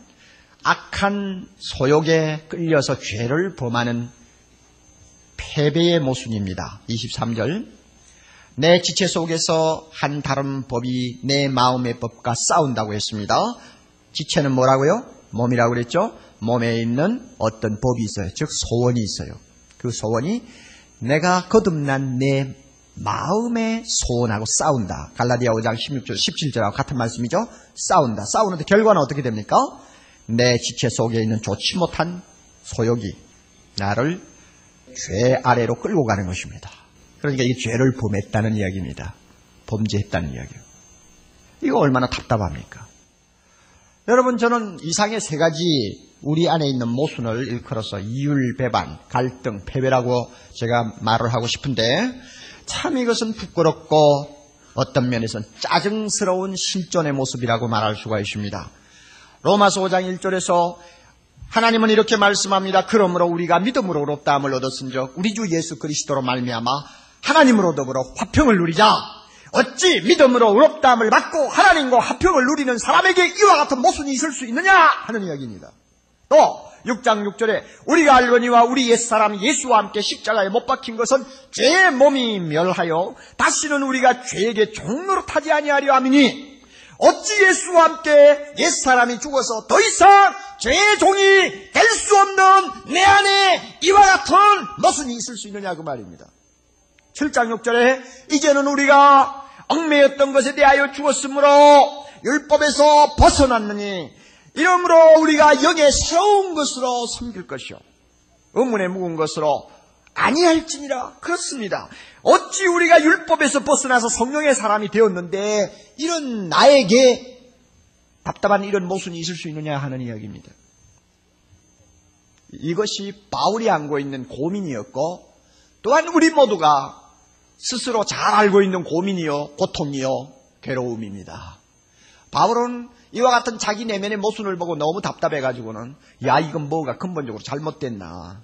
악한 소욕에 끌려서 죄를 범하는 패배의 모순입니다. 23절. 내 지체 속에서 한 다른 법이 내 마음의 법과 싸운다고 했습니다. 지체는 뭐라고요? 몸이라고 그랬죠? 몸에 있는 어떤 법이 있어요. 즉, 소원이 있어요. 그 소원이 내가 거듭난 내 마음의 소원하고 싸운다. 갈라디아 5장 16절, 17절하고 같은 말씀이죠. 싸운다. 싸우는데 결과는 어떻게 됩니까? 내 지체 속에 있는 좋지 못한 소욕이 나를 죄 아래로 끌고 가는 것입니다. 그러니까 이 죄를 범했다는 이야기입니다. 범죄했다는 이야기요. 이거 얼마나 답답합니까? 여러분 저는 이상의 세 가지 우리 안에 있는 모순을 일컬어서 이율 배반, 갈등, 패배라고 제가 말을 하고 싶은데 참 이것은 부끄럽고 어떤 면에서는 짜증스러운 실존의 모습이라고 말할 수가 있습니다. 로마서 5장 1절에서 하나님은 이렇게 말씀합니다. 그러므로 우리가 믿음으로 의롭다함을 얻었은즉 우리 주 예수 그리스도로 말미암아 하나님으로 더불어 화평을 누리자. 어찌 믿음으로 의롭다함을 받고 하나님과 화평을 누리는 사람에게 이와 같은 모순이 있을 수 있느냐 하는 이야기입니다. 또 6장 6절에 우리가 알거니와 우리 옛사람 예수와 함께 십자가에 못 박힌 것은 죄의 몸이 멸하여 다시는 우리가 죄에게 종로로 타지 아니하려 함이니 어찌 예수와 함께 옛사람이 죽어서 더 이상 죄의 종이 될 수 없는 내 안에 이와 같은 모순이 있을 수 있느냐 그 말입니다. 7장 6절에 이제는 우리가 얽매였던 것에 대하여 죽었으므로 율법에서 벗어났느니 이러므로 우리가 영의 새로운 것으로 섬길 것이요 의문에 묵은 것으로 아니할지니라 그렇습니다. 어찌 우리가 율법에서 벗어나서 성령의 사람이 되었는데 이런 나에게 답답한 이런 모순이 있을 수 있느냐 하는 이야기입니다. 이것이 바울이 안고 있는 고민이었고 또한 우리 모두가 스스로 잘 알고 있는 고민이요 고통이요 괴로움입니다. 바울은 이와 같은 자기 내면의 모순을 보고 너무 답답해가지고는 야 이건 뭐가 근본적으로 잘못됐나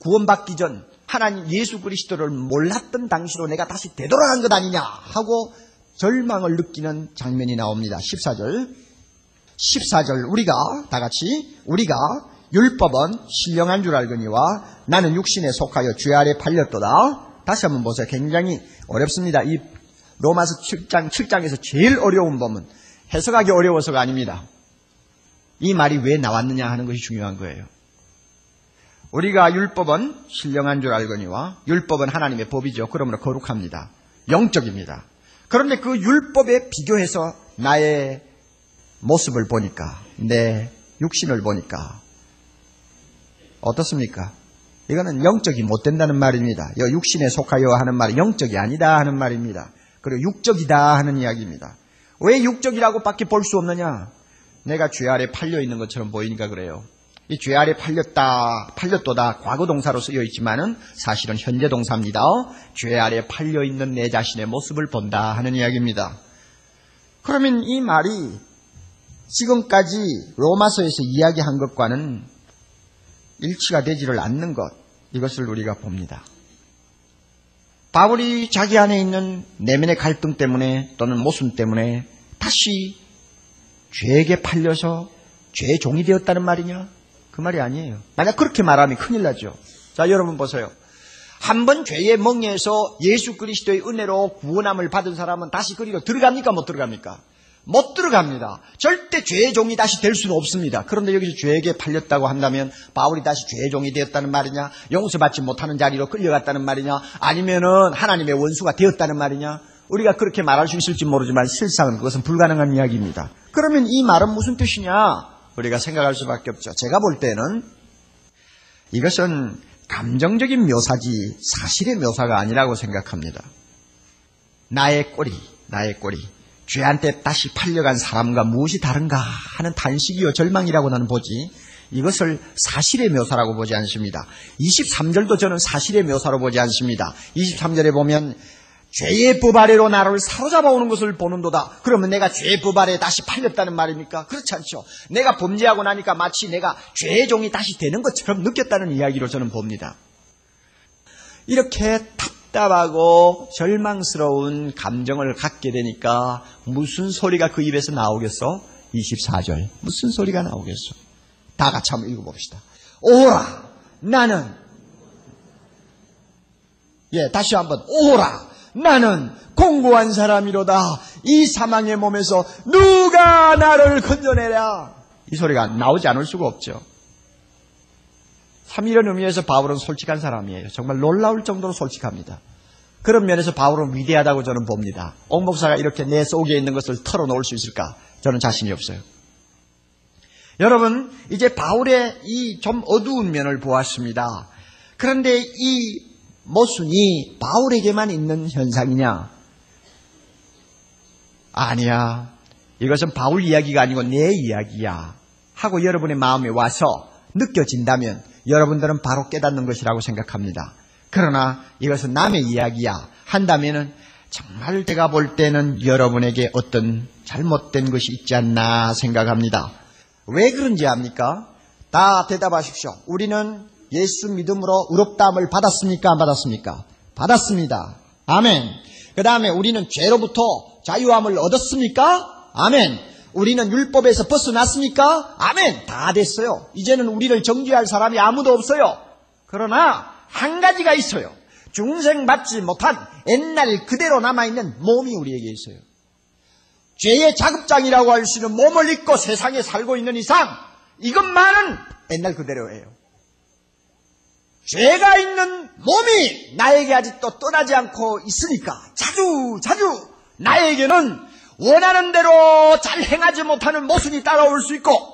구원받기 전 하나님 예수 그리스도를 몰랐던 당시로 내가 다시 되돌아간 것 아니냐 하고 절망을 느끼는 장면이 나옵니다. 14절 14절 우리가 다 같이 우리가 율법은 신령한 줄 알거니와 나는 육신에 속하여 죄 아래 팔렸도다. 다시 한번 보세요. 굉장히 어렵습니다. 이 로마서 7장 7장에서 제일 어려운 법은 해석하기 어려워서가 아닙니다. 이 말이 왜 나왔느냐 하는 것이 중요한 거예요. 우리가 율법은 신령한 줄 알거니와 율법은 하나님의 법이죠. 그러므로 거룩합니다. 영적입니다. 그런데 그 율법에 비교해서 나의 모습을 보니까 내 육신을 보니까 어떻습니까? 이거는 영적이 못 된다는 말입니다. 육신에 속하여 하는 말이 영적이 아니다 하는 말입니다. 그리고 육적이다 하는 이야기입니다. 왜 육적이라고 밖에 볼 수 없느냐? 내가 죄 아래 팔려 있는 것처럼 보이니까 그래요. 이 죄 아래 팔렸다, 팔렸도다 과거 동사로 쓰여 있지만은 사실은 현재 동사입니다. 죄 아래 팔려 있는 내 자신의 모습을 본다 하는 이야기입니다. 그러면 이 말이 지금까지 로마서에서 이야기한 것과는 일치가 되지를 않는 것, 이것을 우리가 봅니다. 바울이 자기 안에 있는 내면의 갈등 때문에 또는 모순 때문에 다시 죄에게 팔려서 죄의 종이 되었다는 말이냐? 그 말이 아니에요. 만약 그렇게 말하면 큰일 나죠. 자, 여러분 보세요. 한 번 죄의 멍에서 예수 그리스도의 은혜로 구원함을 받은 사람은 다시 그리로 들어갑니까? 못 들어갑니까? 못 들어갑니다. 절대 죄의 종이 다시 될 수는 없습니다. 그런데 여기서 죄에게 팔렸다고 한다면 바울이 다시 죄의 종이 되었다는 말이냐? 용서받지 못하는 자리로 끌려갔다는 말이냐? 아니면은 하나님의 원수가 되었다는 말이냐? 우리가 그렇게 말할 수 있을지 모르지만 실상은 그것은 불가능한 이야기입니다. 그러면 이 말은 무슨 뜻이냐? 우리가 생각할 수밖에 없죠. 제가 볼 때는 이것은 감정적인 묘사지 사실의 묘사가 아니라고 생각합니다. 나의 꼬리, 나의 꼬리. 죄한테 다시 팔려간 사람과 무엇이 다른가 하는 단식이요 절망이라고 나는 보지 이것을 사실의 묘사라고 보지 않습니다. 23절도 저는 사실의 묘사로 보지 않습니다. 23절에 보면 죄의 법 아래로 나를 사로잡아 오는 것을 보는도다. 그러면 내가 죄의 법 아래 다시 팔렸다는 말입니까? 그렇지 않죠. 내가 범죄하고 나니까 마치 내가 죄의 종이 다시 되는 것처럼 느꼈다는 이야기로 저는 봅니다. 이렇게 답답하고 절망스러운 감정을 갖게 되니까 무슨 소리가 그 입에서 나오겠어? 24절. 무슨 소리가 나오겠어? 다 같이 한번 읽어봅시다. 오라! 나는 예, 다시 한번 오라! 나는 공고한 사람이로다. 이 사망의 몸에서 누가 나를 건져내랴. 이 소리가 나오지 않을 수가 없죠. 3일은 의미에서 바울은 솔직한 사람이에요. 정말 놀라울 정도로 솔직합니다. 그런 면에서 바울은 위대하다고 저는 봅니다. 옥 목사가 이렇게 내 속에 있는 것을 털어놓을 수 있을까? 저는 자신이 없어요. 여러분, 이제 바울의 이 좀 어두운 면을 보았습니다. 그런데 이 모순이 바울에게만 있는 현상이냐? 아니야. 이것은 바울 이야기가 아니고 내 이야기야. 하고 여러분의 마음에 와서 느껴진다면 여러분들은 바로 깨닫는 것이라고 생각합니다. 그러나 이것은 남의 이야기야. 한다면은 정말 제가 볼 때는 여러분에게 어떤 잘못된 것이 있지 않나 생각합니다. 왜 그런지 압니까? 다 대답하십시오. 우리는 예수 믿음으로 의롭다함을 받았습니까? 안 받았습니까? 받았습니다. 아멘. 그 다음에 우리는 죄로부터 자유함을 얻었습니까? 아멘. 우리는 율법에서 벗어났습니까? 아멘. 다 됐어요. 이제는 우리를 정죄할 사람이 아무도 없어요. 그러나 한 가지가 있어요. 중생 받지 못한 옛날 그대로 남아있는 몸이 우리에게 있어요. 죄의 자급장이라고 할 수 있는 몸을 입고 세상에 살고 있는 이상 이것만은 옛날 그대로예요. 죄가 있는 몸이 나에게 아직도 떠나지 않고 있으니까 자주 자주 나에게는 원하는 대로 잘 행하지 못하는 모순이 따라올 수 있고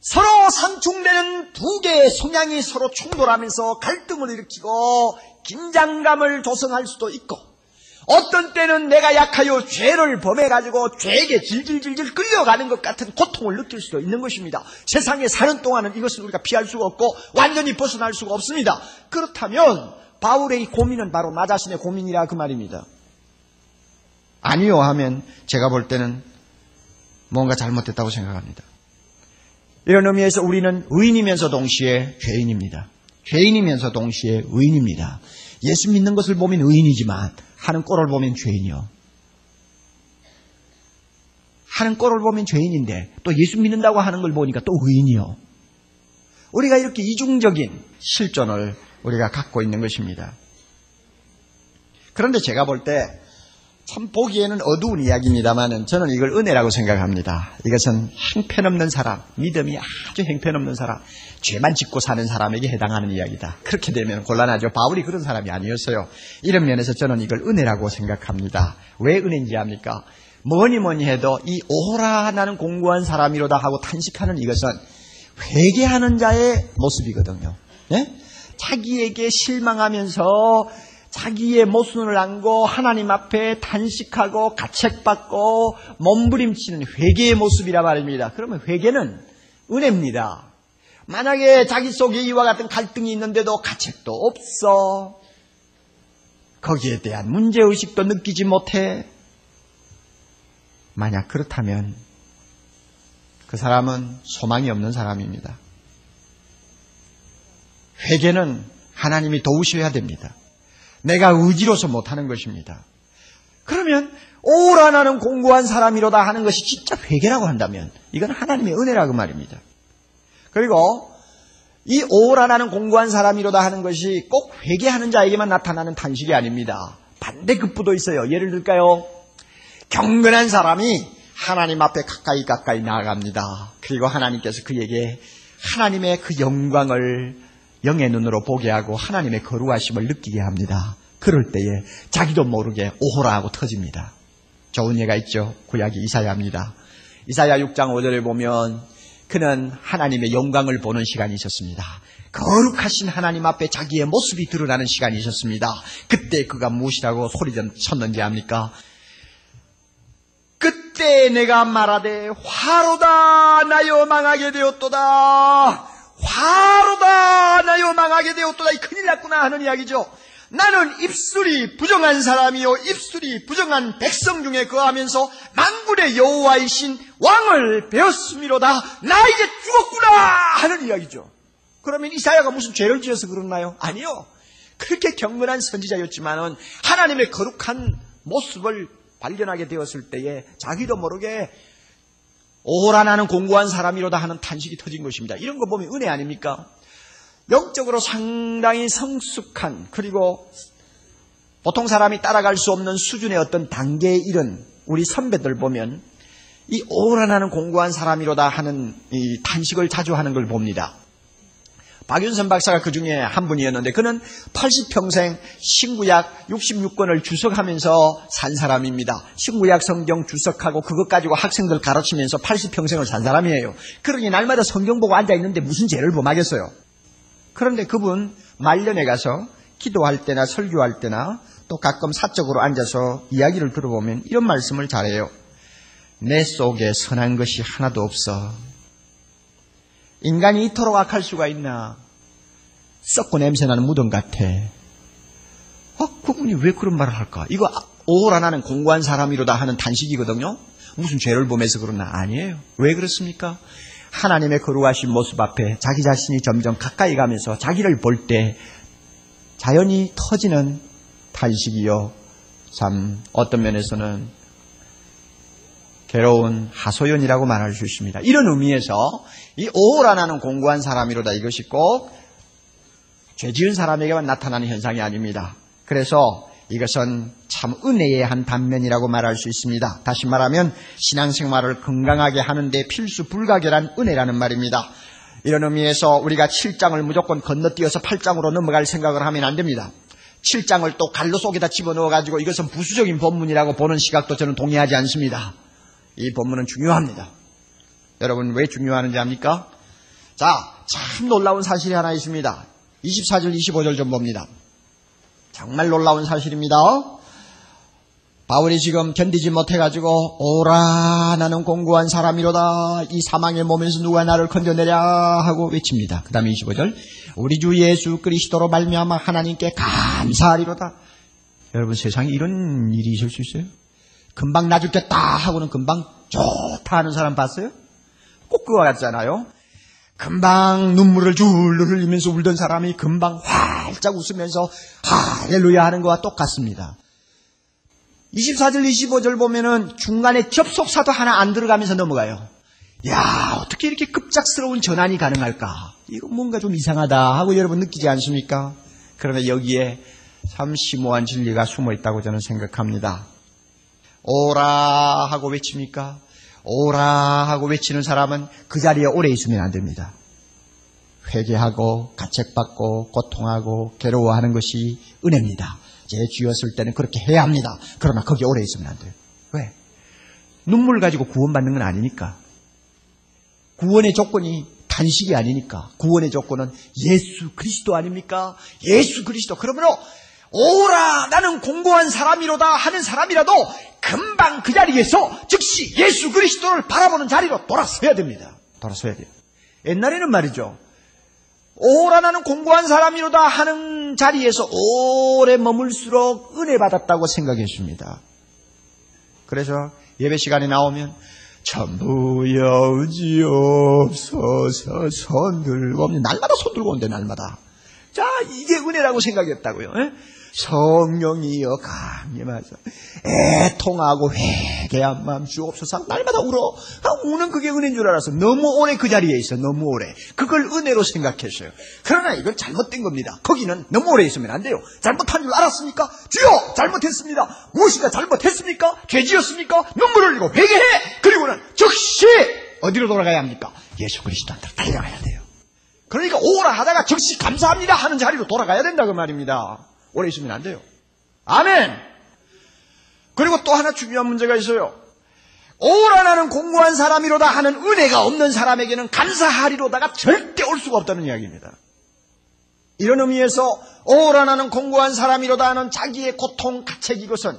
서로 상충되는 두 개의 성향이 서로 충돌하면서 갈등을 일으키고 긴장감을 조성할 수도 있고 어떤 때는 내가 약하여 죄를 범해가지고 죄에게 질질질질 끌려가는 것 같은 고통을 느낄 수도 있는 것입니다. 세상에 사는 동안은 이것을 우리가 피할 수가 없고 완전히 벗어날 수가 없습니다. 그렇다면 바울의 고민은 바로 나 자신의 고민이라 그 말입니다. 아니요 하면 제가 볼 때는 뭔가 잘못됐다고 생각합니다. 이런 의미에서 우리는 의인이면서 동시에 죄인입니다. 죄인이면서 동시에 의인입니다. 예수 믿는 것을 보면 의인이지만 하는 꼴을 보면 죄인이요. 하는 꼴을 보면 죄인인데 또 예수 믿는다고 하는 걸 보니까 또 의인이요. 우리가 이렇게 이중적인 실존을 우리가 갖고 있는 것입니다. 그런데 제가 볼 때 참 보기에는 어두운 이야기입니다만 저는 이걸 은혜라고 생각합니다. 이것은 행편없는 사람, 믿음이 아주 행편없는 사람, 죄만 짓고 사는 사람에게 해당하는 이야기다. 그렇게 되면 곤란하죠. 바울이 그런 사람이 아니었어요. 이런 면에서 저는 이걸 은혜라고 생각합니다. 왜 은혜인지 압니까? 뭐니 뭐니 해도 이 오호라 나는 공고한 사람이로다 하고 탄식하는 이것은 회개하는 자의 모습이거든요. 네? 자기에게 실망하면서 자기의 모순을 안고 하나님 앞에 탄식하고 가책받고 몸부림치는 회개의 모습이라 말입니다. 그러면 회개는 은혜입니다. 만약에 자기 속에 이와 같은 갈등이 있는데도 가책도 없어. 거기에 대한 문제의식도 느끼지 못해. 만약 그렇다면 그 사람은 소망이 없는 사람입니다. 회개는 하나님이 도우셔야 됩니다. 내가 의지로서 못하는 것입니다. 그러면 오라 나는 공고한 사람이로다 하는 것이 진짜 회개라고 한다면 이건 하나님의 은혜라고 말입니다. 그리고 이 오라 나는 공고한 사람이로다 하는 것이 꼭 회개하는 자에게만 나타나는 단식이 아닙니다. 반대급부도 있어요. 예를 들까요? 경건한 사람이 하나님 앞에 가까이 가까이 나아갑니다. 그리고 하나님께서 그에게 하나님의 그 영광을 영의 눈으로 보게 하고 하나님의 거룩하심을 느끼게 합니다. 그럴 때에 자기도 모르게 오호라 하고 터집니다. 좋은 예가 있죠. 구약이 이사야입니다. 이사야 6장 5절에 보면 그는 하나님의 영광을 보는 시간이 있었습니다. 거룩하신 하나님 앞에 자기의 모습이 드러나는 시간이 있었습니다. 그때 그가 무엇이라고 소리 쳤는지 압니까? 그때 내가 말하되 화로다 나여 망하게 되었도다 화로다 나요 망하게 되었도다 큰일 났구나 하는 이야기죠. 나는 입술이 부정한 사람이요 입술이 부정한 백성 중에 거하면서 만군의 여호와이신 왕을 배웠음이로다 나 이제 죽었구나 하는 이야기죠. 그러면 이사야가 무슨 죄를 지어서 그러나요? 아니요. 그렇게 경건한 선지자였지만은 하나님의 거룩한 모습을 발견하게 되었을 때에 자기도 모르게 오라 나는 공고한 사람이로다 하는 탄식이 터진 것입니다. 이런 거 보면 은혜 아닙니까? 영적으로 상당히 성숙한 그리고 보통 사람이 따라갈 수 없는 수준의 어떤 단계에 이른 우리 선배들 보면 이 오라나는 공고한 사람이로다 하는 이 탄식을 자주 하는 걸 봅니다. 박윤선 박사가 그 중에 한 분이었는데 그는 80평생 신구약 66권을 주석하면서 산 사람입니다. 신구약 성경 주석하고 그것 가지고 학생들 가르치면서 80평생을 산 사람이에요. 그러니 날마다 성경 보고 앉아 있는데 무슨 죄를 범하겠어요. 그런데 그분 말년에 가서 기도할 때나 설교할 때나 또 가끔 사적으로 앉아서 이야기를 들어보면 이런 말씀을 잘해요. 내 속에 선한 것이 하나도 없어. 인간이 이토록 악할 수가 있나? 썩고 냄새나는 무덤 같아. 어, 그분이 왜 그런 말을 할까? 이거 오라 나는 공고한 사람이로다 하는 단식이거든요. 무슨 죄를 범해서 그러나 아니에요. 왜 그렇습니까? 하나님의 거룩하신 모습 앞에 자기 자신이 점점 가까이 가면서 자기를 볼 때 자연히 터지는 단식이요. 참 어떤 면에서는 괴로운 하소연이라고 말할 수 있습니다. 이런 의미에서 이 오라나는 공고한 사람이로다 이것이 꼭 죄 지은 사람에게만 나타나는 현상이 아닙니다. 그래서 이것은 참 은혜의 한 단면이라고 말할 수 있습니다. 다시 말하면 신앙생활을 건강하게 하는데 필수 불가결한 은혜라는 말입니다. 이런 의미에서 우리가 7장을 무조건 건너뛰어서 8장으로 넘어갈 생각을 하면 안 됩니다. 7장을 또 갈로 속에다 집어넣어가지고 이것은 부수적인 본문이라고 보는 시각도 저는 동의하지 않습니다. 이 본문은 중요합니다. 여러분 왜 중요하는지 압니까? 자, 참 놀라운 사실이 하나 있습니다. 24절, 25절 좀 봅니다. 정말 놀라운 사실입니다. 바울이 지금 견디지 못해가지고 오라 나는 공고한 사람이로다 이 사망의 몸에서 누가 나를 건져내랴 하고 외칩니다. 그 다음에 25절 우리 주 예수 그리스도로 말미암아 하나님께 감사하리로다. 여러분 세상에 이런 일이 있을 수 있어요? 금방 나 죽겠다 하고는 금방 좋다 하는 사람 봤어요? 꼭 그거 같잖아요. 금방 눈물을 줄줄 흘리면서 울던 사람이 금방 활짝 웃으면서 할렐루야 하는 것과 똑같습니다. 24절, 25절 보면은 중간에 접속사도 하나 안 들어가면서 넘어가요. 야, 어떻게 이렇게 급작스러운 전환이 가능할까? 이거 뭔가 좀 이상하다 하고 여러분 느끼지 않습니까? 그러나 여기에 참 심오한 진리가 숨어 있다고 저는 생각합니다. 오라 하고 외칩니까? 오라 하고 외치는 사람은 그 자리에 오래 있으면 안 됩니다. 회개하고 가책받고 고통하고 괴로워하는 것이 은혜입니다. 제 쥐었을 때는 그렇게 해야 합니다. 그러나 거기 오래 있으면 안 돼요. 왜? 눈물 가지고 구원받는 건 아니니까. 구원의 조건이 단식이 아니니까. 구원의 조건은 예수 그리스도 아닙니까? 예수 그리스도. 그러므로 오라 나는 공고한 사람이로다 하는 사람이라도 금방 그 자리에서 즉시 예수 그리스도를 바라보는 자리로 돌아서야 됩니다. 돌아서야 돼요. 옛날에는 말이죠. 오라 나는 공고한 사람이로다 하는 자리에서 오래 머물수록 은혜 받았다고 생각했습니다. 그래서 예배 시간에 나오면 전부 여지없어서 손 들고 날마다 손 들고 온대 날마다. 자 이게 은혜라고 생각했다고요. 에? 성령이여 강림하셔. 애통하고 회개한 마음 주옵소서. 날마다 울어. 아, 우는 그게 은혜인 줄 알았어. 너무 오래 그 자리에 있어. 너무 오래. 그걸 은혜로 생각했어요. 그러나 이건 잘못된 겁니다. 거기는 너무 오래 있으면 안 돼요. 잘못한 줄 알았습니까? 주여! 잘못했습니다. 무엇인가 잘못했습니까? 죄지었습니까? 눈물 흘리고 회개해! 그리고는 즉시 어디로 돌아가야 합니까? 예수 그리스도한테 달려가야 돼요. 그러니까 오라 하다가 즉시 감사합니다 하는 자리로 돌아가야 된다 그 말입니다 오래 있으면 안 돼요. 아멘! 그리고 또 하나 중요한 문제가 있어요. 오라 나는 공고한 사람이로다 하는 은혜가 없는 사람에게는 감사하리로다가 절대 올 수가 없다는 이야기입니다. 이런 의미에서 오라 나는 공고한 사람이로다 하는 자기의 고통, 가책 이것은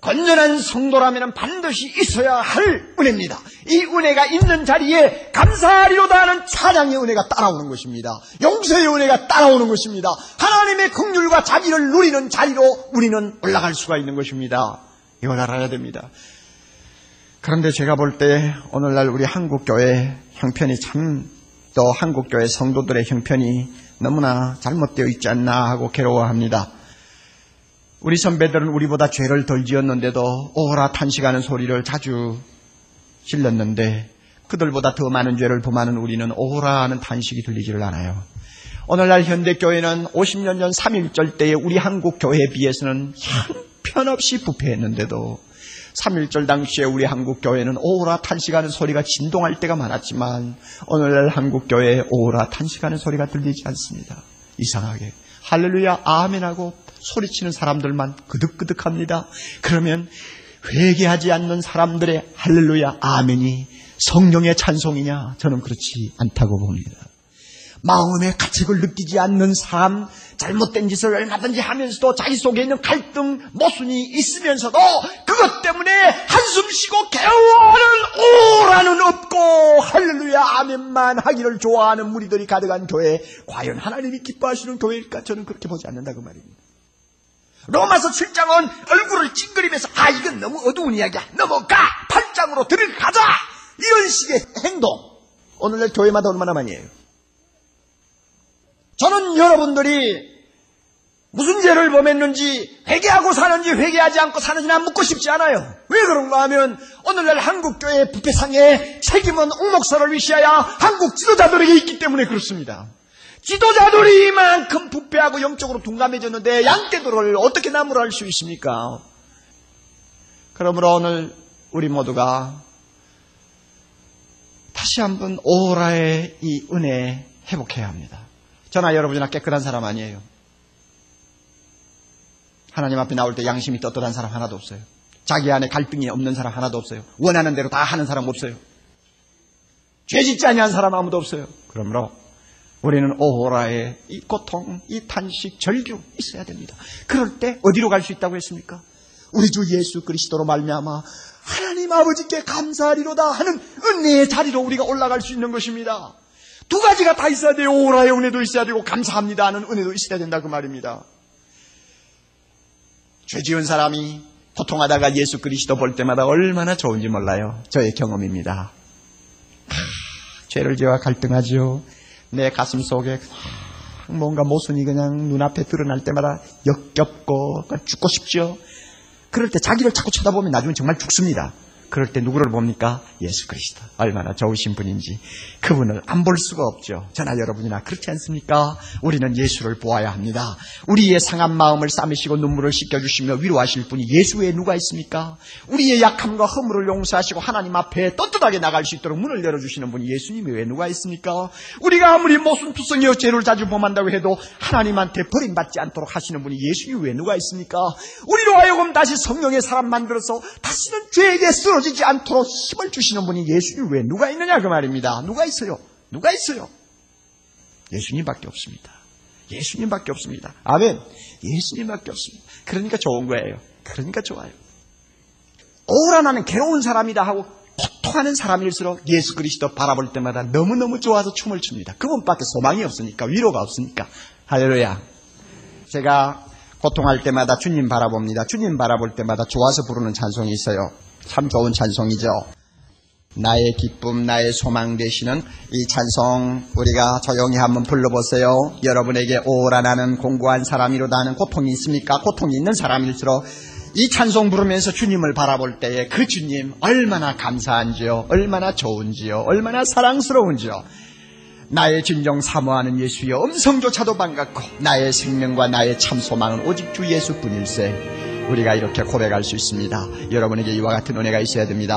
건전한 성도라면 반드시 있어야 할 은혜입니다. 이 은혜가 있는 자리에 감사하리로다 하는 찬양의 은혜가 따라오는 것입니다. 용서의 은혜가 따라오는 것입니다. 하나님의 긍휼과 자비를 누리는 자리로 우리는 올라갈 수가 있는 것입니다. 이걸 알아야 됩니다. 그런데 제가 볼 때 오늘날 우리 한국교회 형편이 참 또 한국교회 성도들의 형편이 너무나 잘못되어 있지 않나 하고 괴로워합니다. 우리 선배들은 우리보다 죄를 덜 지었는데도 오라 탄식하는 소리를 자주 질렀는데 그들보다 더 많은 죄를 범하는 우리는 오라 하는 탄식이 들리지를 않아요. 오늘날 현대교회는 50년 전 3.1절 때의 우리 한국 교회에 비해서는 형편없이 부패했는데도 3.1절 당시에 우리 한국 교회는 오라 탄식하는 소리가 진동할 때가 많았지만 오늘날 한국 교회에 오라 탄식하는 소리가 들리지 않습니다. 이상하게 할렐루야 아멘하고 소리치는 사람들만 그득그득합니다. 그러면 회개하지 않는 사람들의 할렐루야 아멘이 성령의 찬송이냐? 저는 그렇지 않다고 봅니다. 마음의 가책을 느끼지 않는 사람, 잘못된 짓을 얼마든지 하면서도 자기 속에 있는 갈등, 모순이 있으면서도 그것 때문에 한숨 쉬고 개워하는 오라는 없고 할렐루야 아멘만 하기를 좋아하는 무리들이 가득한 교회, 과연 하나님이 기뻐하시는 교회일까? 저는 그렇게 보지 않는다 그 말입니다. 로마서 7장은 얼굴을 찡그리면서 아 이건 너무 어두운 이야기야. 넘어가! 8장으로 들어가자! 이런 식의 행동. 오늘날 교회마다 얼마나 많이 해요. 저는 여러분들이 무슨 죄를 범했는지 회개하고 사는지 회개하지 않고 사는지 난 묻고 싶지 않아요. 왜 그런가 하면 오늘날 한국교회 부패상의 책임은 옥목사를 위시하여 한국 지도자들에게 있기 때문에 그렇습니다 지도자들이 이만큼 부패하고 영적으로 둔감해졌는데 양떼들을 어떻게 나무랄 수 있습니까? 그러므로 오늘 우리 모두가 다시 한번 오라의 이 은혜 회복해야 합니다. 저나 여러분이나 깨끗한 사람 아니에요. 하나님 앞에 나올 때 양심이 떳떳한 사람 하나도 없어요. 자기 안에 갈등이 없는 사람 하나도 없어요. 원하는 대로 다 하는 사람 없어요. 죄 짓지 아니한 사람 아무도 없어요. 그러므로 우리는 오호라의 이 고통, 이 탄식, 절규 있어야 됩니다. 그럴 때 어디로 갈 수 있다고 했습니까? 우리 주 예수 그리스도로 말미암아 하나님 아버지께 감사하리로다 하는 은혜의 자리로 우리가 올라갈 수 있는 것입니다. 두 가지가 다 있어야 돼요. 오라의 은혜도 있어야 되고 감사합니다 하는 은혜도 있어야 된다 그 말입니다. 죄 지은 사람이 고통하다가 예수 그리스도 볼 때마다 얼마나 좋은지 몰라요. 저의 경험입니다. 아, 죄를 지어 갈등하지요. 내 가슴 속에 뭔가 모순이 그냥 눈앞에 드러날 때마다 역겹고 죽고 싶죠. 그럴 때 자기를 자꾸 쳐다보면 나중에 정말 죽습니다. 그럴 때 누구를 봅니까? 예수 그리스도. 얼마나 좋으신 분인지. 그분을 안 볼 수가 없죠. 저나 여러분이나 그렇지 않습니까? 우리는 예수를 보아야 합니다. 우리의 상한 마음을 싸매시고 눈물을 씻겨주시며 위로하실 분이 예수 외에 누가 있습니까? 우리의 약함과 허물을 용서하시고 하나님 앞에 떳떳하게 나갈 수 있도록 문을 열어주시는 분이 예수님 외에 누가 있습니까? 우리가 아무리 모순투성이어 죄를 자주 범한다고 해도 하나님한테 버림받지 않도록 하시는 분이 예수님 외에 누가 있습니까? 우리로 하여금 다시 성령의 사람 만들어서 다시는 죄에게 쓰러 쓰러지지 않도록 힘을 주시는 분이 예수님 외에 누가 있느냐 그 말입니다. 누가 있어요? 누가 있어요? 예수님밖에 없습니다. 예수님밖에 없습니다. 아멘. 예수님밖에 없습니다. 그러니까 좋은 거예요. 그러니까 좋아요. 오라 나는 괴로운 사람이다 하고 고통하는 사람일수록 예수 그리스도 바라볼 때마다 너무너무 좋아서 춤을 춥니다. 그분밖에 소망이 없으니까 위로가 없으니까 할렐루야. 제가 고통할 때마다 주님 바라봅니다. 주님 바라볼 때마다 좋아서 부르는 찬송이 있어요. 참 좋은 찬송이죠. 나의 기쁨, 나의 소망 되시는 이 찬송 우리가 조용히 한번 불러보세요. 여러분에게 오라 나는 공부한 사람이로다 하는 고통이 있습니까? 고통이 있는 사람일수록 이 찬송 부르면서 주님을 바라볼 때에 그 주님 얼마나 감사한지요, 얼마나 좋은지요, 얼마나 사랑스러운지요. 나의 진정 사모하는 예수여 음성조차도 반갑고 나의 생명과 나의 참 소망은 오직 주 예수뿐일세. 우리가 이렇게 고백할 수 있습니다. 여러분에게 이와 같은 은혜가 있어야 됩니다.